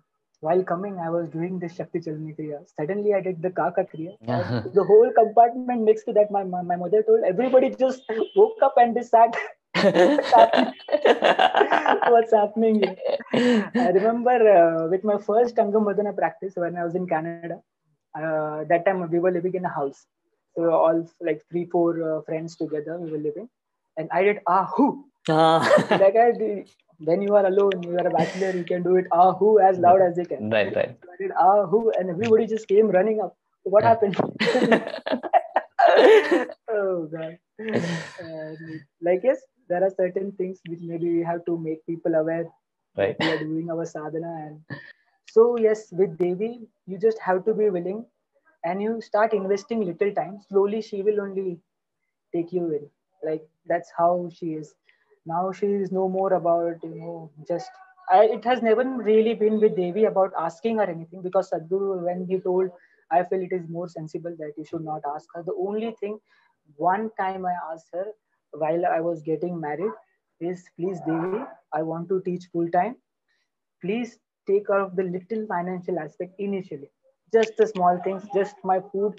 while coming, I was doing the Shakti Chalana Kriya. Suddenly, I did the Kaka Kriya. And the whole compartment next to that, my, my, my mother told everybody just woke up and they sat. (laughs) What's happening here? I remember uh, with my first Angamardana practice when I was in Canada. Uh, that time we were living in a house. So all like three, four uh, friends together we were living, and I did ahu. Ah. Like I did, when you are alone, you are a bachelor, you can do it ahu as loud as they can. right, right. I did ahu, and everybody just came running up. What happened? (laughs) oh god. Uh, like yes, there are certain things which maybe we have to make people aware right we are doing our sadhana and so yes with devi you just have to be willing and you start investing little time slowly she will only take you in like that's how she is now she is no more about you know just I, it has never really been with devi about asking her anything because sadhguru when he told i feel it is more sensible that you should not ask her the only thing one time i asked her while i was getting married is please devi i want to teach full time. Please take care of the little financial aspect initially. Just the small things just my food.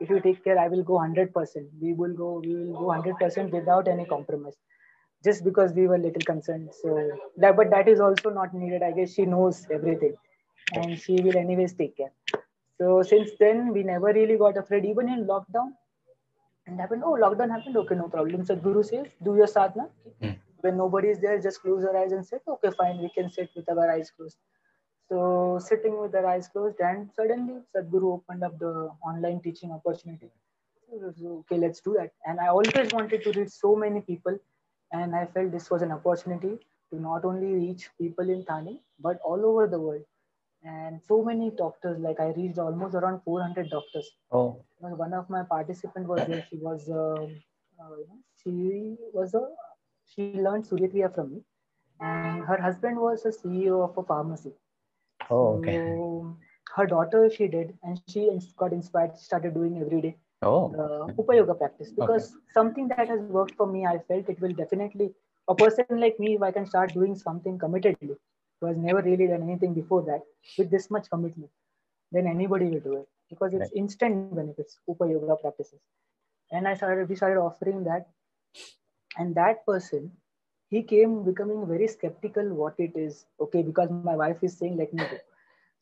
If you take care i will go 100% we will go we will go 100% without any compromise just because we were little concerned. So that but that is also not needed. I guess she knows everything. And she will anyways take care. So since then we never really got afraid. Even in lockdown and happened. Oh lockdown happened. Okay no problem. So guru says do your sadhana. Mm. when nobody is there just close your eyes and say okay fine. We can sit with our eyes closed. So sitting with our eyes closed, and suddenly Sadhguru opened up the online teaching opportunity. So, okay, let's do that. And I always wanted to reach so many people, and I felt this was an opportunity to not only reach people in Thane but all over the world. And so many doctors, like I reached almost around 400 doctors. oh One of my participant was there. She was, um uh, she was a, she learned Suryakriya from me, and her husband was a CEO of a pharmacy. oh okay So her daughter, she did, and she got inspired, started doing every day oh uh, Upayoga practice because something that has worked for me, I felt it will definitely, a person like me, if I can start doing something committedly, who has never really done anything before that, with this much commitment, then anybody will do it because it's Right. instant benefits, Upa Yoga practices. And I started, we started offering that. And that person, he came becoming very skeptical what it is. Okay, because my wife is saying, let me go.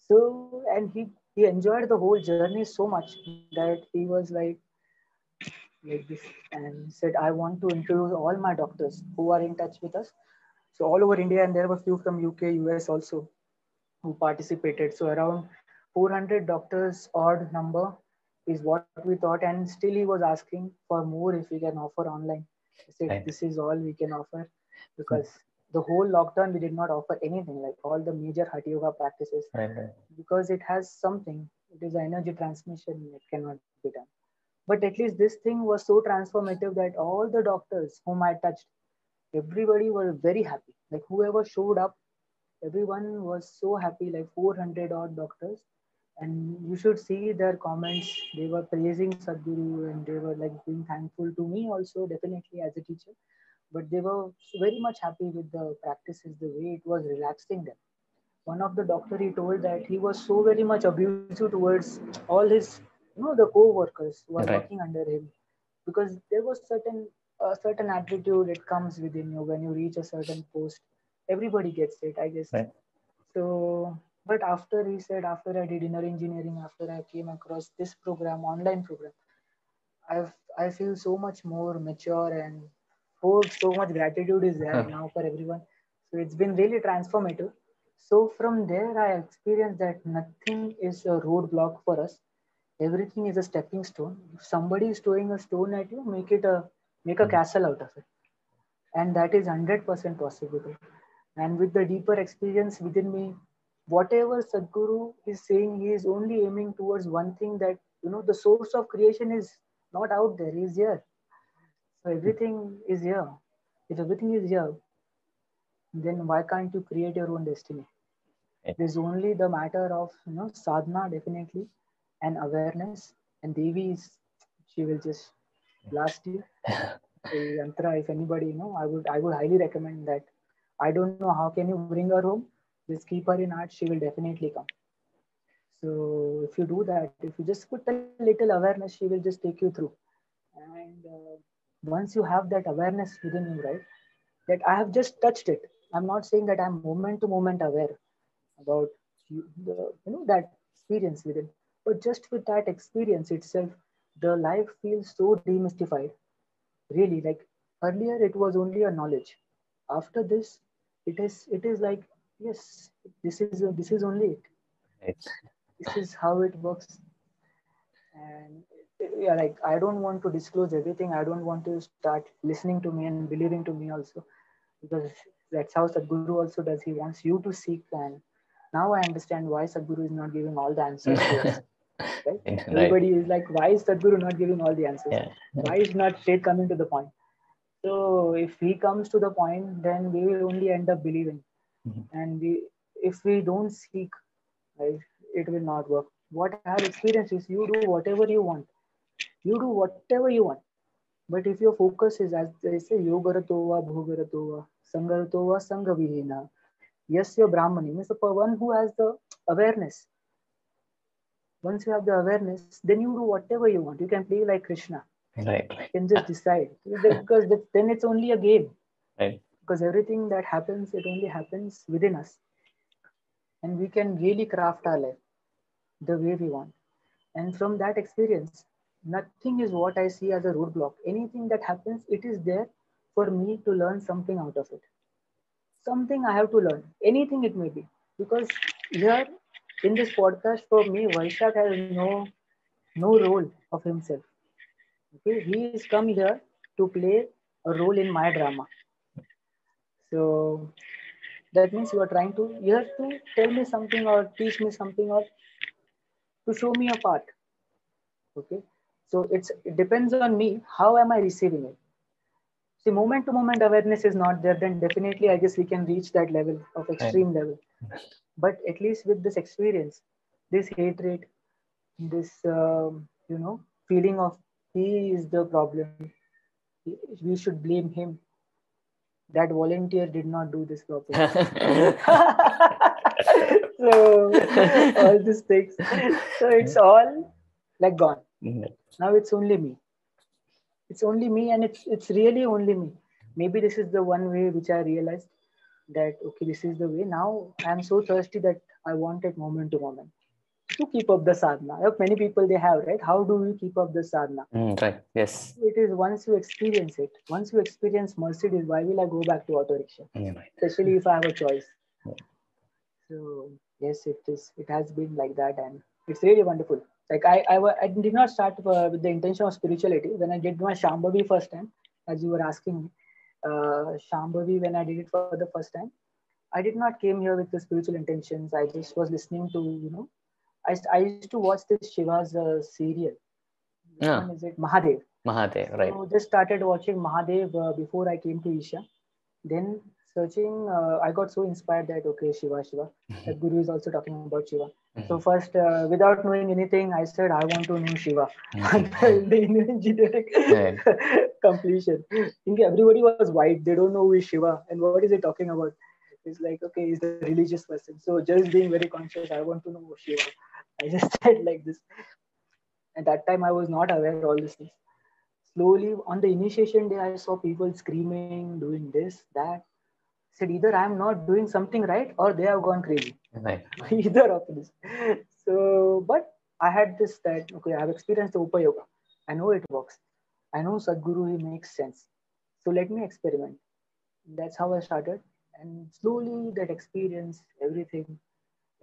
So, and he, he enjoyed the whole journey so much that he was like, like this and said, I want to introduce all my doctors who are in touch with us. So all over India, and there were few from UK, US also who participated. So around 400 doctors odd number is what we thought. And still he was asking for more if we can offer online. I said, Right. this is all we can offer because the whole lockdown, we did not offer anything like all the major Hatha Yoga practices right, because it has something. It is energy transmission. It cannot be done. But at least this thing was so transformative that all the doctors whom I touched, everybody were very happy. Like whoever showed up, everyone was so happy. Like 400 odd doctors, and you should see their comments. They were praising Sadhguru and they were like being thankful to me also, definitely as a teacher. But they were very much happy with the practices, the way it was relaxing them one of the doctor he told that he was so very much abusive towards all his you know the co-workers who are Right. working under him because there was certain a certain attitude it comes within you when you reach a certain post everybody gets it i guess Right. so but after he said after i did inner engineering after i came across this program online program i've i feel so much more mature and oh, so much gratitude is there Huh. now for everyone. So it's been really transformative. So from there i experienced that nothing is a roadblock for us. Everything is a stepping stone. If somebody is throwing a stone at you make it a make a Hmm. castle out of it. And that is 100% possible. And with the deeper experience within me whatever sadhguru is saying he is only aiming towards one thing that you know the source of creation is not out there he is here so everything is here. If everything is here then why can't you create your own destiny? It is only the matter of you know sadhana definitely and awareness. And devi is she will just blast you. (laughs) Yantra if anybody you know i would i would highly recommend that. I don't know how can you bring her home. Just keep her in art she will definitely come. So if you do that if you just put a little awareness she will just take you through. And uh, once you have that awareness within you right that i have just touched it. I'm not saying that i'm moment to moment aware about you, the, you know that experience within but just with that experience itself the life feels so demystified really. Like earlier it was only a knowledge. After this it is it is like yes this is this is only it. Right. this is how it works. And yeah like i don't want to disclose everything i don't want to start listening to me and believing to me also because that's how sadhguru also does he wants you to seek and now i understand why sadhguru is not giving all the answers to us (laughs) right? right. everybody is like why is sadhguru not giving all the answers Yeah. why is not straight coming to the point so if he comes to the point then we will only end up believing Mhm. and we if we don't seek right it will not work what i have experienced is you do whatever you want you do whatever you want. But if your focus is as they say yogarato va bhogarato va sangavihina yes you're brahmani means the one who has the awareness. Once you have the awareness then you do whatever you want. You can play like krishna. Right. you can just decide. Because then it's only a game. Right. because everything that happens it only happens within us. And we can really craft our life the way we want. And from that experience nothing is what i see as a roadblock. Anything that happens it is there for me to learn something out of it. Something i have to learn. Anything it may be. Because here in this podcast for me vaishak has no no role of himself. Okay? He is come here to play a role in my drama. So that means you are trying to you have to tell me something or teach me something or to show me a part. okay so it's it depends on me how am i receiving it? See moment to moment awareness is not there then definitely i guess we can reach that level of extreme level. But at least with this experience this hatred this um, you know feeling of he is the problem we should blame him. That volunteer did not do this properly. (laughs) (laughs) So all these things. So it's all like gone now it's only me. It's only me and it's it's really only me. Maybe this is the one way which i realized that okay this is the way. Now i'm so thirsty that i want it moment to moment to keep up the sadhana. Many people they have right? How do we keep up the sadhana? Mm, right. Yes. it is once you experience it once you experience mercedes why will i go back to auto rickshaw Mm, right. especially if i have a choice. Yeah. so yes it is it has been like that and it's really wonderful like i i, I did not start uh, with the intention of spirituality when i did my shambhavi first time as you were asking me uh shambhavi when i did it for the first time i did not came here with the spiritual intentions i just was listening to you know i, I used to watch this shiva's uh, serial Which Ah. is it mahadev Mahadev. Right. so just started watching Mahadev uh, before I came to Isha. Then searching, uh, I got so inspired that okay, Shiva, Shiva. That Guru is also talking about Shiva. So first, uh, without knowing anything, I said I want to know Shiva. (laughs) Until the engineering (laughs) completion. I think everybody was white. They don't know who is Shiva and what is he talking about. It's like okay, he's a religious person. So just being very conscious, I want to know Shiva. (laughs) I just said like this. At that time, I was not aware of all these things slowly on the initiation day i saw people screaming doing this that said either i'm not doing something right or they have gone crazy Right. (laughs) either of this so but i had this that okay i have experienced the upa yoga i know it works i know sadhguru he makes sense so let me experiment that's how i started and slowly that experience everything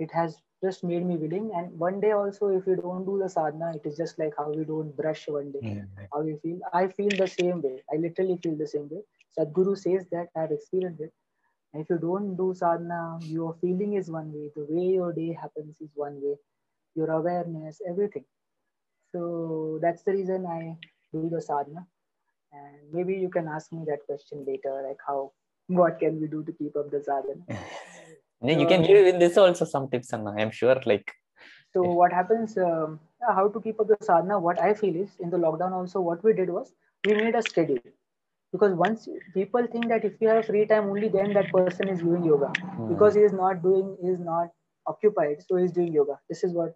it has just made me willing and one day also if we don't do the sadhana it is just like how we don't brush one day Mm, right. how you feel. I feel the same way. I literally feel the same way. Sadhguru says that I have experienced it. And if you don't do sadhana, your feeling is one way. The way your day happens is one way. Your awareness, everything. So that's the reason I do the sadhana. And maybe you can ask me that question later, like how, what can we do to keep up the sadhana? (laughs) Yeah, you can give in this also some tips, Anna. I'm sure. Like. So what happens? Um, how to keep up the sadhana? What I feel is in the lockdown also, what we did was we made a schedule because once people think that if you have free time only then that person is doing yoga because he is not doing he is not occupied so he is doing yoga this is what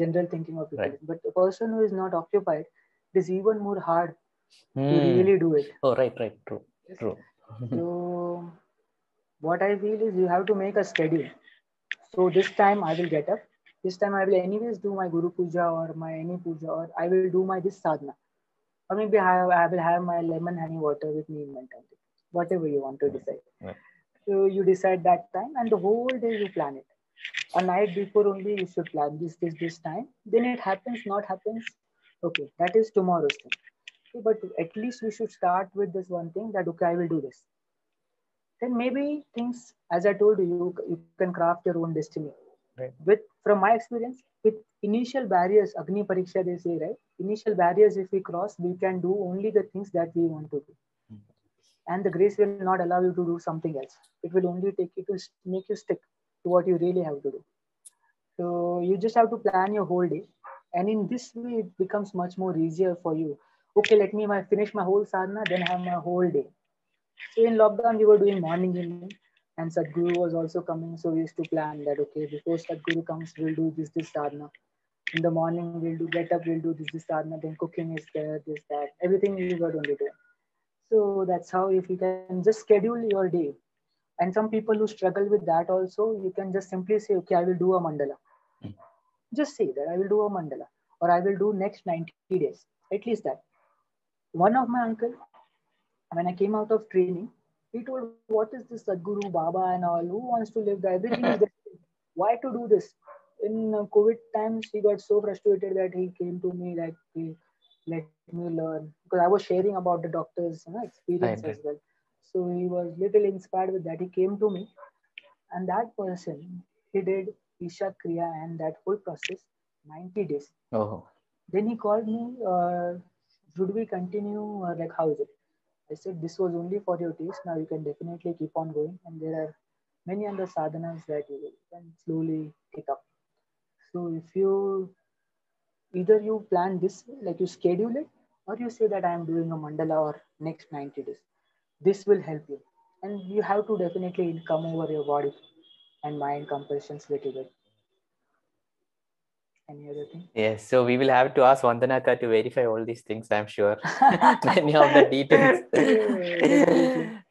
general thinking of people Right. but the person who is not occupied it is even more hard to Mm. really do it Oh, right, right. True. True. so what i feel is you have to make a schedule so this time i will get up this time i will anyways do my guru puja or my any puja or i will do my this sadhana or maybe I, I will have my lemon honey water with me in my time whatever you want to decide Right. so you decide that time and the whole day you plan it a night before only you should plan this this this time then it happens not happens Okay, that is tomorrow's thing. Okay, but at least we should start with this one thing that okay, I will do this. Then maybe things, as I told you, you, you can craft your own destiny. Right. With from my experience, with initial barriers, Agni Pariksha, they say, right? Initial barriers, if we cross, we can do only the things that we want to do. And the grace will not allow you to do something else. It will only take you to make you stick to what you really have to do. So you just have to plan your whole day. And in this way, it becomes much more easier for you. Okay, let me finish my whole sadhana, then I have my whole day. So in lockdown, we were doing morning, evening, and Sadhguru was also coming. So we used to plan that, okay, before Sadhguru comes, we'll do this, this sadhana. In the morning, we'll do get up, we'll do this, this sadhana. Then cooking is there, this, that. Everything we were only doing. So that's how if you can just schedule your day. And some people who struggle with that also, you can just simply say, okay, I will do a mandala. Mm. Just say that I will do a mandala or I will do next 90 days. At least that. One of my uncle, when I came out of training, he told, What is this Sadhguru, Baba, and all? Who wants to live there? Everything is there. Why to do this? In uh, COVID times, he got so frustrated that he came to me like, he, let me learn. Because I was sharing about the doctor's you know, experience as well. So he was little inspired with that. He came to me, and that person, he did Isha Kriya and that whole process 90 days. Oh, Then he called me, uh, should we continue or like how is it? I said, this was only for your taste. Now you can definitely keep on going. And there are many other sadhanas that you can slowly pick up. So if you either you plan this, like you schedule it, or you say that I am doing a mandala or next 90 days. This will help you. And you have to definitely come over your body and mind compulsions little bit. Any other thing? yes. So we will have to ask Vandanaka to verify all these things, I'm sure. (laughs) (laughs) Many of the details. (laughs)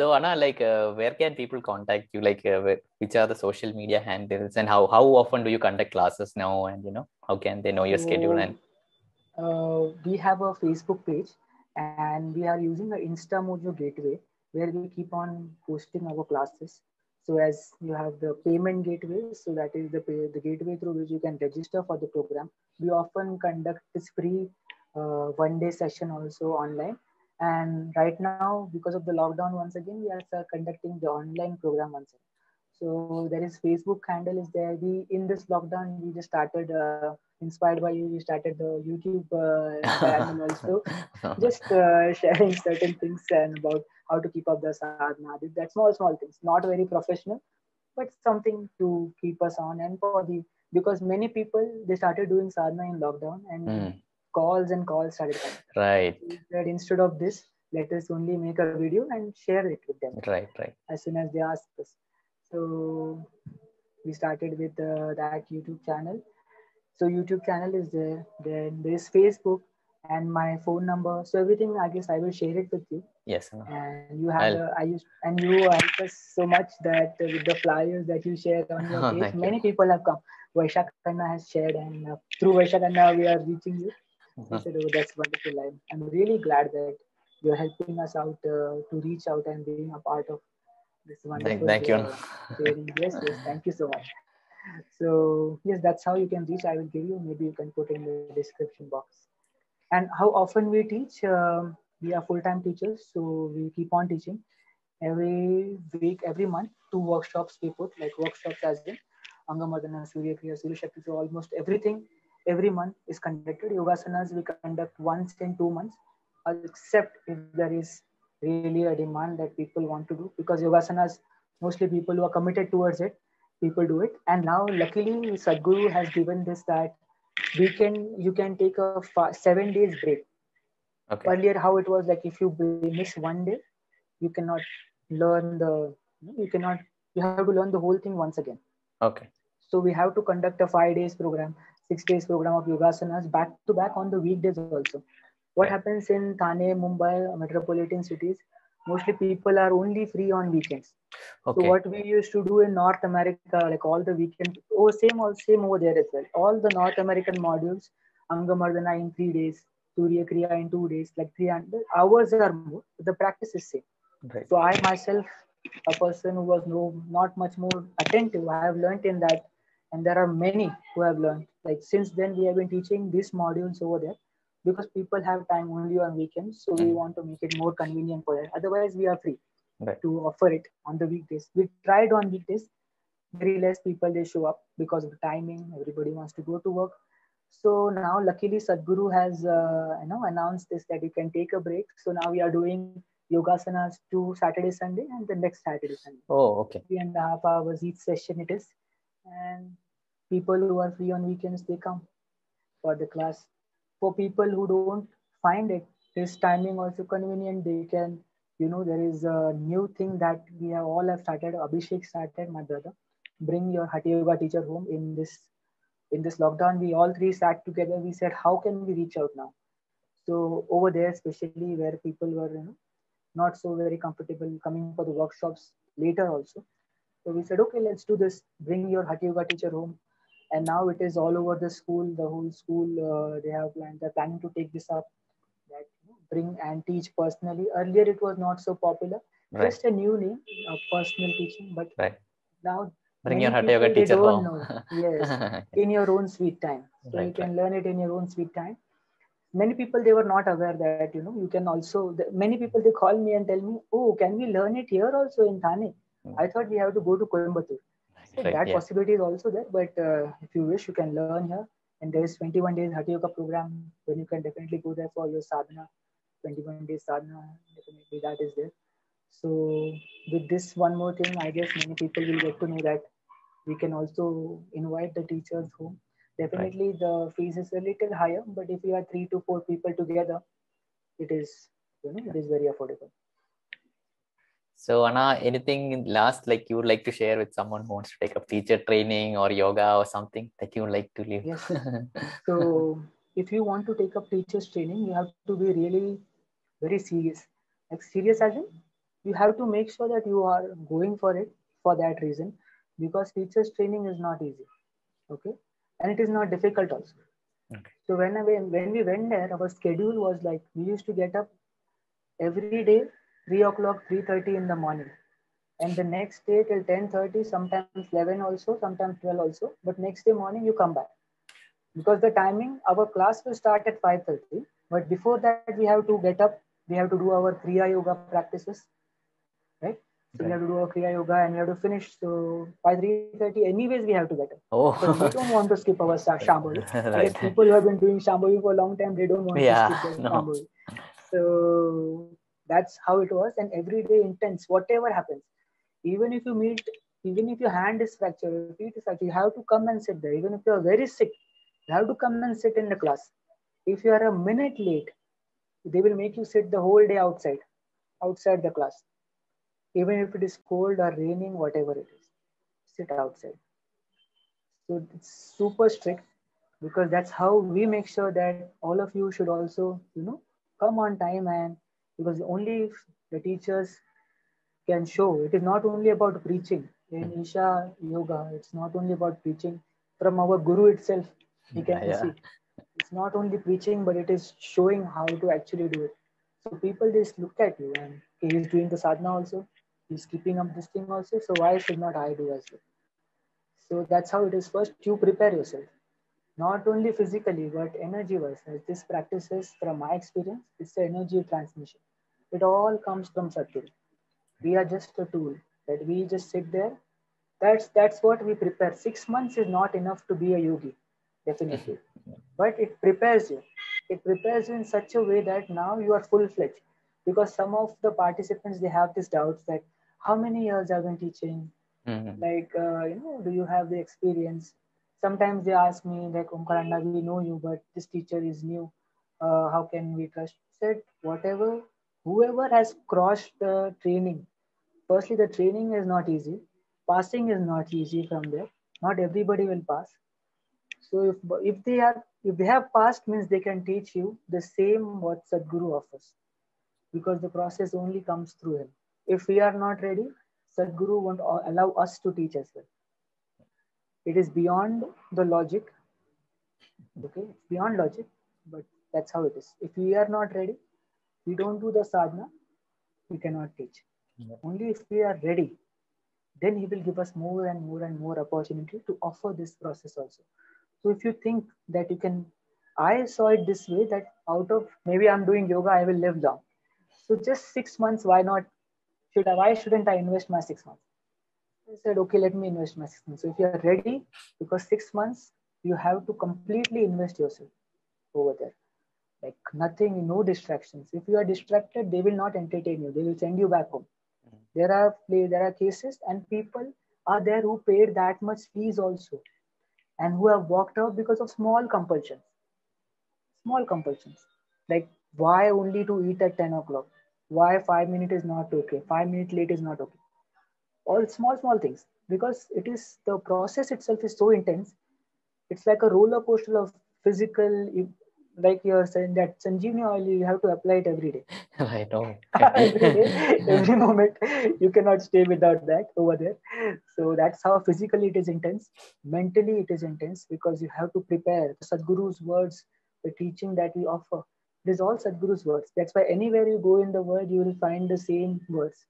So Anna, like, uh, where can people contact you? Like, uh, where, which are the social media handles, and how how often do you conduct classes now? And you know, how can they know your schedule? And uh, we have a Facebook page and we are using the InstaMojo gateway where we keep on posting our classes. So as you have the payment gateway, so that is the pay, the gateway through which you can register for the program. We often conduct this free uh, one day session also online. And right now, because of the lockdown, once again, we are conducting the online program once again. So there is Facebook handle is there. We in this lockdown we just started uh, inspired by you. We started the YouTube uh, channel also, (laughs) just uh, sharing certain things and about how to keep up the sadhana. That small small things, not very professional, but something to keep us on and for the because many people they started doing sadhana in lockdown and Mm, calls and calls started coming. right, said instead of this, let us only make a video and share it with them right, right. as soon as they ask us. So we started with uh, that YouTube channel. So YouTube channel is there. Then there's Facebook and my phone number. So everything, I guess I will share it with you. Yes, Anna. And you have, the, I used, and you help us so much that with the flyers that you share on your Oh, (laughs) page, you. many people have come. Vaishak Khanna has shared, and uh, through Vaishak Khanna we are reaching you. I Mhm. said, oh, that's wonderful. I'm, I'm really glad that you're helping us out uh, to reach out and being a part of this wonderful. Thank, thank you. Yes, yes, thank you so much. So yes, that's how you can reach. I will give you. Maybe you can put in the description box. And how often we teach? Um, we are full-time teachers, so we keep on teaching every week, every month. Two workshops we put, like workshops as in Angamardana, Surya Kriya, Surya Shakti. So almost everything every month is conducted. Yogasanas we conduct once in two months, except if there is really a demand that people want to do because yogasanas mostly people who are committed towards it people do it and now luckily sadhguru has given this that we can you can take a seven days break Okay. earlier how it was like if you miss one day you cannot learn the you cannot you have to learn the whole thing once again Okay. so we have to conduct a five days program six days program of yogasanas back to back on the weekdays also what happens in thane mumbai metropolitan cities mostly people are only free on weekends Okay. so what we used to do in North America, like all the weekend, oh same all same over there as well. All the North American modules, Angamardana in three days, Surya Kriya in two days, like 300 hours are more. But the practice is same. Right. So I myself, a person who was no not much more attentive, I have learned in that, and there are many who have learned. Like since then, we have been teaching these modules over there because people have time only on weekends, so we Mhm. want to make it more convenient for them. Otherwise, we are free Right. to offer it on the weekdays. We tried on weekdays, very less people they show up because of the timing. Everybody wants to go to work. So now, luckily, Sadhguru has uh, you know announced this that you can take a break. So now we are doing yogasanas to Saturday, Sunday, and the next Saturday, Sunday. Oh, okay. Three and a half hours each session it is, and people who are free on weekends they come for the class. For people who don't find it this timing also convenient, they can you know there is a new thing that we have all have started. Abhishek started, my brother. Bring your Hatha Yoga teacher home in this in this lockdown. We all three sat together. We said, how can we reach out now? So over there, especially where people were you know not so very comfortable coming for the workshops later also. So we said, okay, let's do this. Bring your Hatha Yoga teacher home. And now it is all over the school. The whole school uh, they have planned. They're planning to take this up. That bring and teach personally. Earlier it was not so popular. Right. Just a new name of personal teaching. But Right. now Bring many your Hatha Yoga teacher home. (laughs) Yes, in your own sweet time. So you Right, can learn it in your own sweet time. Many people they were not aware that you know you can also. the- Many people they call me and tell me, "Oh, can we learn it here also in Thane?" Mm. I thought we have to go to Coimbatore. So Right, that yeah. possibility is also there. But uh, if you wish, you can learn here. And there is 21 days Hatha Yoga program when you can definitely go there for your sadhana. 21 days sadhana, definitely that is there. So with this one more thing, I guess many people will get to know that we can also invite the teachers home. Definitely the fees is a little higher, but if you are three to four people together, it is you know it is very affordable. So Anna, anything last like you would like to share with someone who wants to take up teacher training or yoga or something that you would like to leave? Yes. (laughs) So if you want to take up teachers training, you have to be really very serious. Like serious as in you have to make sure that you are going for it for that reason because teachers training is not easy. Okay. And it is not difficult also. Okay. So when I, when we went there, our schedule was like we used to get up every day, three o'clock, three thirty in the morning. And the next day till 10:30, sometimes 11 also, sometimes 12 also. But next day morning you come back because the timing our class will start at 5.30 but before that we have to get up we have to do our kriya yoga practices right so we have to do our kriya yoga and we have to finish. So by 3.30 anyways we have to get up. Oh, we don't want to skip our sa- shambhavi. (laughs) I right. people who have been doing shambhavi for a long time they don't want Yeah, to skip no. so that's how it was. And every day intense whatever happens even if you meet even if your hand is fractured your feet is fractured you have to come and sit there. Even if you are very sick you have to come and sit in the class. If you are a minute late they will make you sit the whole day outside outside the class even if it is cold or raining whatever it is sit outside. So it's super strict because that's how we make sure that all of you should also you know come on time and because only if the teachers can show it is not only about preaching. In isha yoga it's not only about preaching. From our guru itself we can Yeah, see. It's not only preaching but it is showing how to actually do it. So people just look at you and okay, he's doing the sadhana also he's keeping up this thing also so why should not i do as well? So that's how it is. First you prepare yourself not only physically but energy wise this practices from my experience it's the energy transmission. It all comes from Sadhguru. we are just a tool that we just sit there. That's that's what we prepare. Six months is not enough to be a yogi definitely. (laughs) But it prepares you. It prepares you in such a way that now you are full-fledged. Because some of the participants they have this doubts that how many years i've been teaching? Mhm. like uh, you know do you have the experience? Sometimes they ask me like omkaranda we know you but this teacher is new. Uh, how can we trust? Said whatever whoever has crossed the training firstly the training is not easy. Passing is not easy from there. Not everybody will pass. So if if they are if they have passed means they can teach you the same what sadhguru offers because the process only comes through him if we are not ready sadhguru won't allow us to teach as well. It is beyond the logic. Okay it's beyond logic but that's how it is. If we are not ready we don't do the sadhana we cannot teach. Yeah. only if we are ready then he will give us more and more and more opportunity to offer this process also. So if you think that you can i saw it this way that out of maybe i'm doing yoga i will live long. So just six months why not should i why shouldn't i invest my six months? I said okay let me invest my six months. So if you are ready because six months you have to completely invest yourself over there. Like nothing no distractions. If you are distracted they will not entertain you. They will send you back home. Mm-hmm. There are there are cases and people are there who paid that much fees also and who have walked out because of small compulsions. Small compulsions. Like why only to eat at 10 o'clock why five minutes is not okay five minutes late is not okay all small small things because it is the process itself is so intense it's like a roller coaster of physical like you're saying that Sanjeevani oil, you have to apply it every day. (laughs) I know. (laughs) every, day, every moment, you cannot stay without that over there. So that's how physically it is intense. Mentally, it is intense because you have to prepare the Sadhguru's words, the teaching that we offer. It is all Sadhguru's words. That's why anywhere you go in the world, you will find the same words.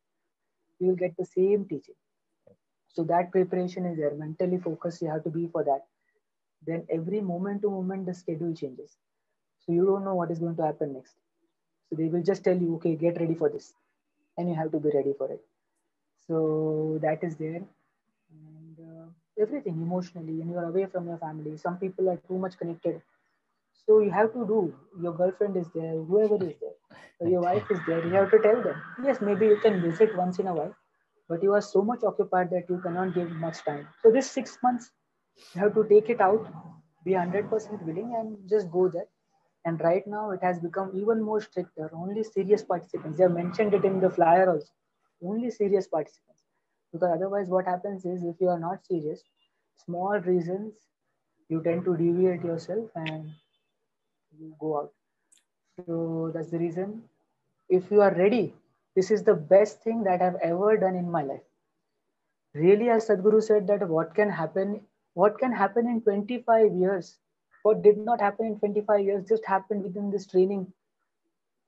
You will get the same teaching. So that preparation is there. Mentally focused, you have to be for that. Then every moment to moment, the schedule changes so you don't know what is going to happen next. So they will just tell you, okay, get ready for this. And you have to be ready for it. So that is there. And uh, everything emotionally, and you are away from your family, some people are too much connected. So you have to do. Your girlfriend is there, whoever is there, your wife is there. You have to tell them. Yes, maybe you can visit once in a while, but you are so much occupied that you cannot give much time. So this six months, you have to take it out, be 100% willing, and just go there and right now it has become even more stricter. Only serious participants. They have mentioned it in the flyer also. Only serious participants. Because otherwise, what happens is if you are not serious, small reasons, you tend to deviate yourself and you go out. So that's the reason. If you are ready, this is the best thing that I've ever done in my life. Really, as Sadhguru said, that what can happen, what can happen in 25 years what did not happen in 25 years just happened within this training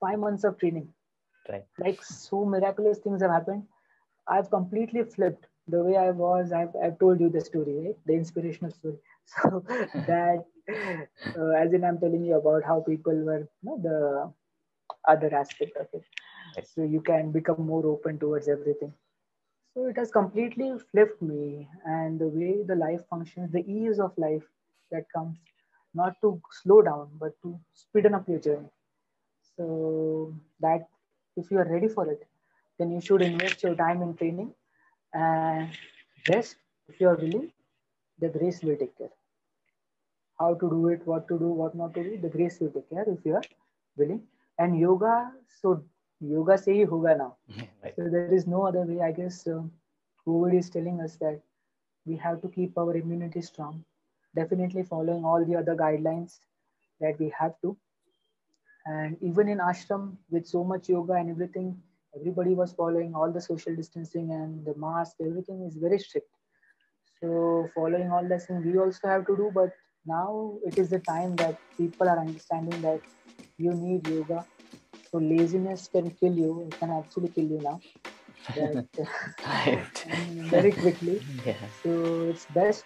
five months of training right like so miraculous things have happened i've completely flipped the way i was i've, I've told you the story right the inspirational story (laughs) so that uh, as in i'm telling you about how people were you know, the other aspect of it. So you can become more open towards everything. So it has completely flipped me and the way the life functions the ease of life that comes not to slow down, but to speeden up your journey. So that if you are ready for it, then you should invest your time in training and rest if you are willing, the grace will take care. How to do it, what to do, what not to do, the grace will take care if you are willing. And yoga, so yoga say hoga now. (laughs) right. So there is no other way. I guess uh, COVID is telling us that we have to keep our immunity strong definitely following all the other guidelines that we have to. And even in ashram, with so much yoga and everything, everybody was following all the social distancing and the mask, everything is very strict. So following all this thing, we also have to do, but now it is the time that people are understanding that you need yoga. So laziness can kill you, it can actually kill you now. (laughs) (laughs) Very quickly. (laughs) Yeah. So it's best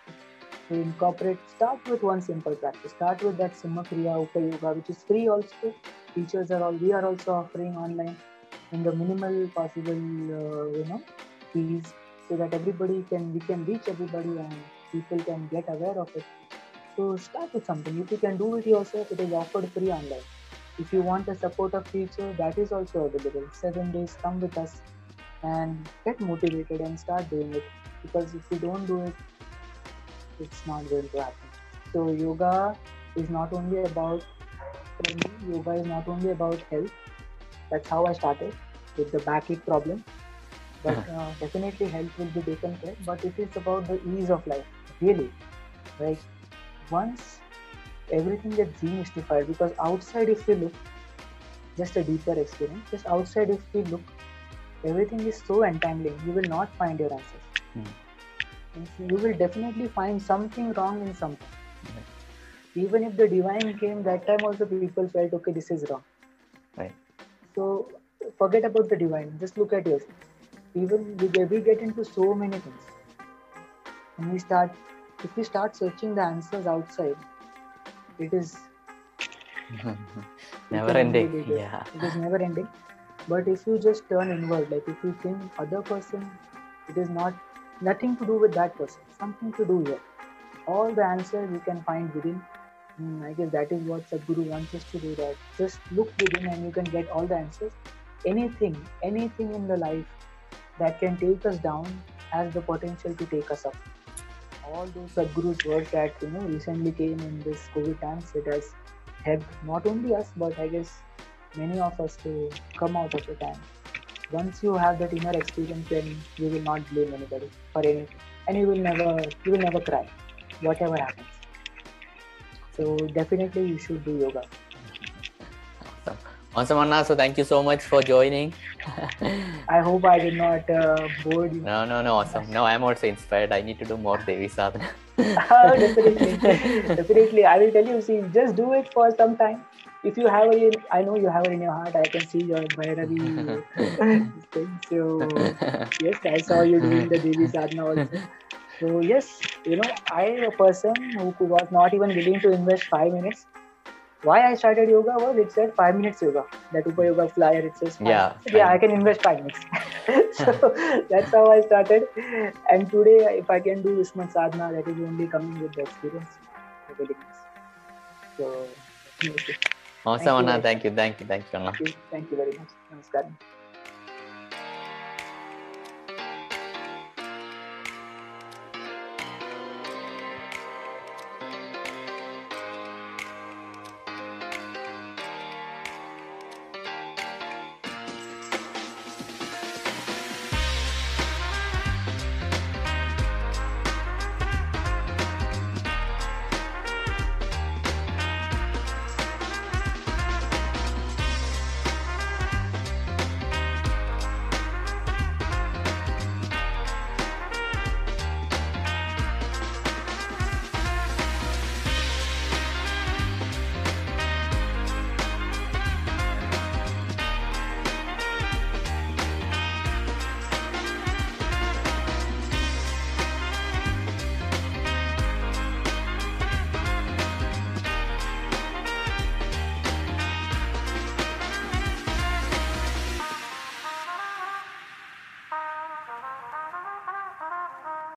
to incorporate, start with one simple practice. Start with that Simha Kriya Upa Yoga, which is free also. Teachers are all, we are also offering online in the minimal possible, uh, you know, fees so that everybody can, we can reach everybody and people can get aware of it. So start with something. If you can do it yourself, it is offered free online. If you want a supportive teacher, that is also available. Seven days, come with us and get motivated and start doing it. Because if you don't do it, it's not going to happen. So yoga is not only about yoga is not only about health. That's how I started with the backache problem. But (laughs) uh, definitely health will be taken care. But if it is about the ease of life, really. Like once everything gets demystified, because outside if you look, just a deeper experience, just outside if we look, everything is so entangling. You will not find your answers. Hmm you will definitely find something wrong in something. Right. Even if the divine came, that time also people felt, okay, this is wrong. Right. So forget about the divine. Just look at yourself. Even we get, we get into so many things and we start if we start searching the answers outside it is (laughs) never ending. only be there. Yeah. it is never ending but if you just turn inward like if you think other person it is not nothing to do with that person something to do here all the answers you can find within Mm, i guess that is what sadhguru wants us to do that just look within and you can get all the answers anything anything in the life that can take us down has the potential to take us up all those sadhguru's words that you know recently came in this covid times it has helped not only us but i guess many of us to come out of the time. Once you have that inner experience, then you will not blame anybody for anything, and you will never you will never cry, whatever happens. So definitely you should do yoga. Awesome. Awesome, Anna. So thank you so much for joining. I hope I did not uh, bore you. no, no, no. Awesome. No, I'm also inspired. I need to do more Devi sadhana. (laughs) Oh, definitely, definitely. I will tell you. See, just do it for some time. If you have it, in, I know you have it in your heart. I can see your Bhairavi (laughs) thing. So yes, I saw you doing the Devi sadhana also. So yes, you know, I a person who was not even willing to invest five minutes. Why I started yoga was it said five minutes yoga. That Upa Yoga flyer it says five. Yeah, I yeah, I can invest five minutes. (laughs) so that's how I started. And today, if I can do Usman sadhana, that is only coming with the experience, the willingness. So awesome, Anna. Thank you. Thank you. Thank you, Anna. thank you, thank you very much. Namaskaram.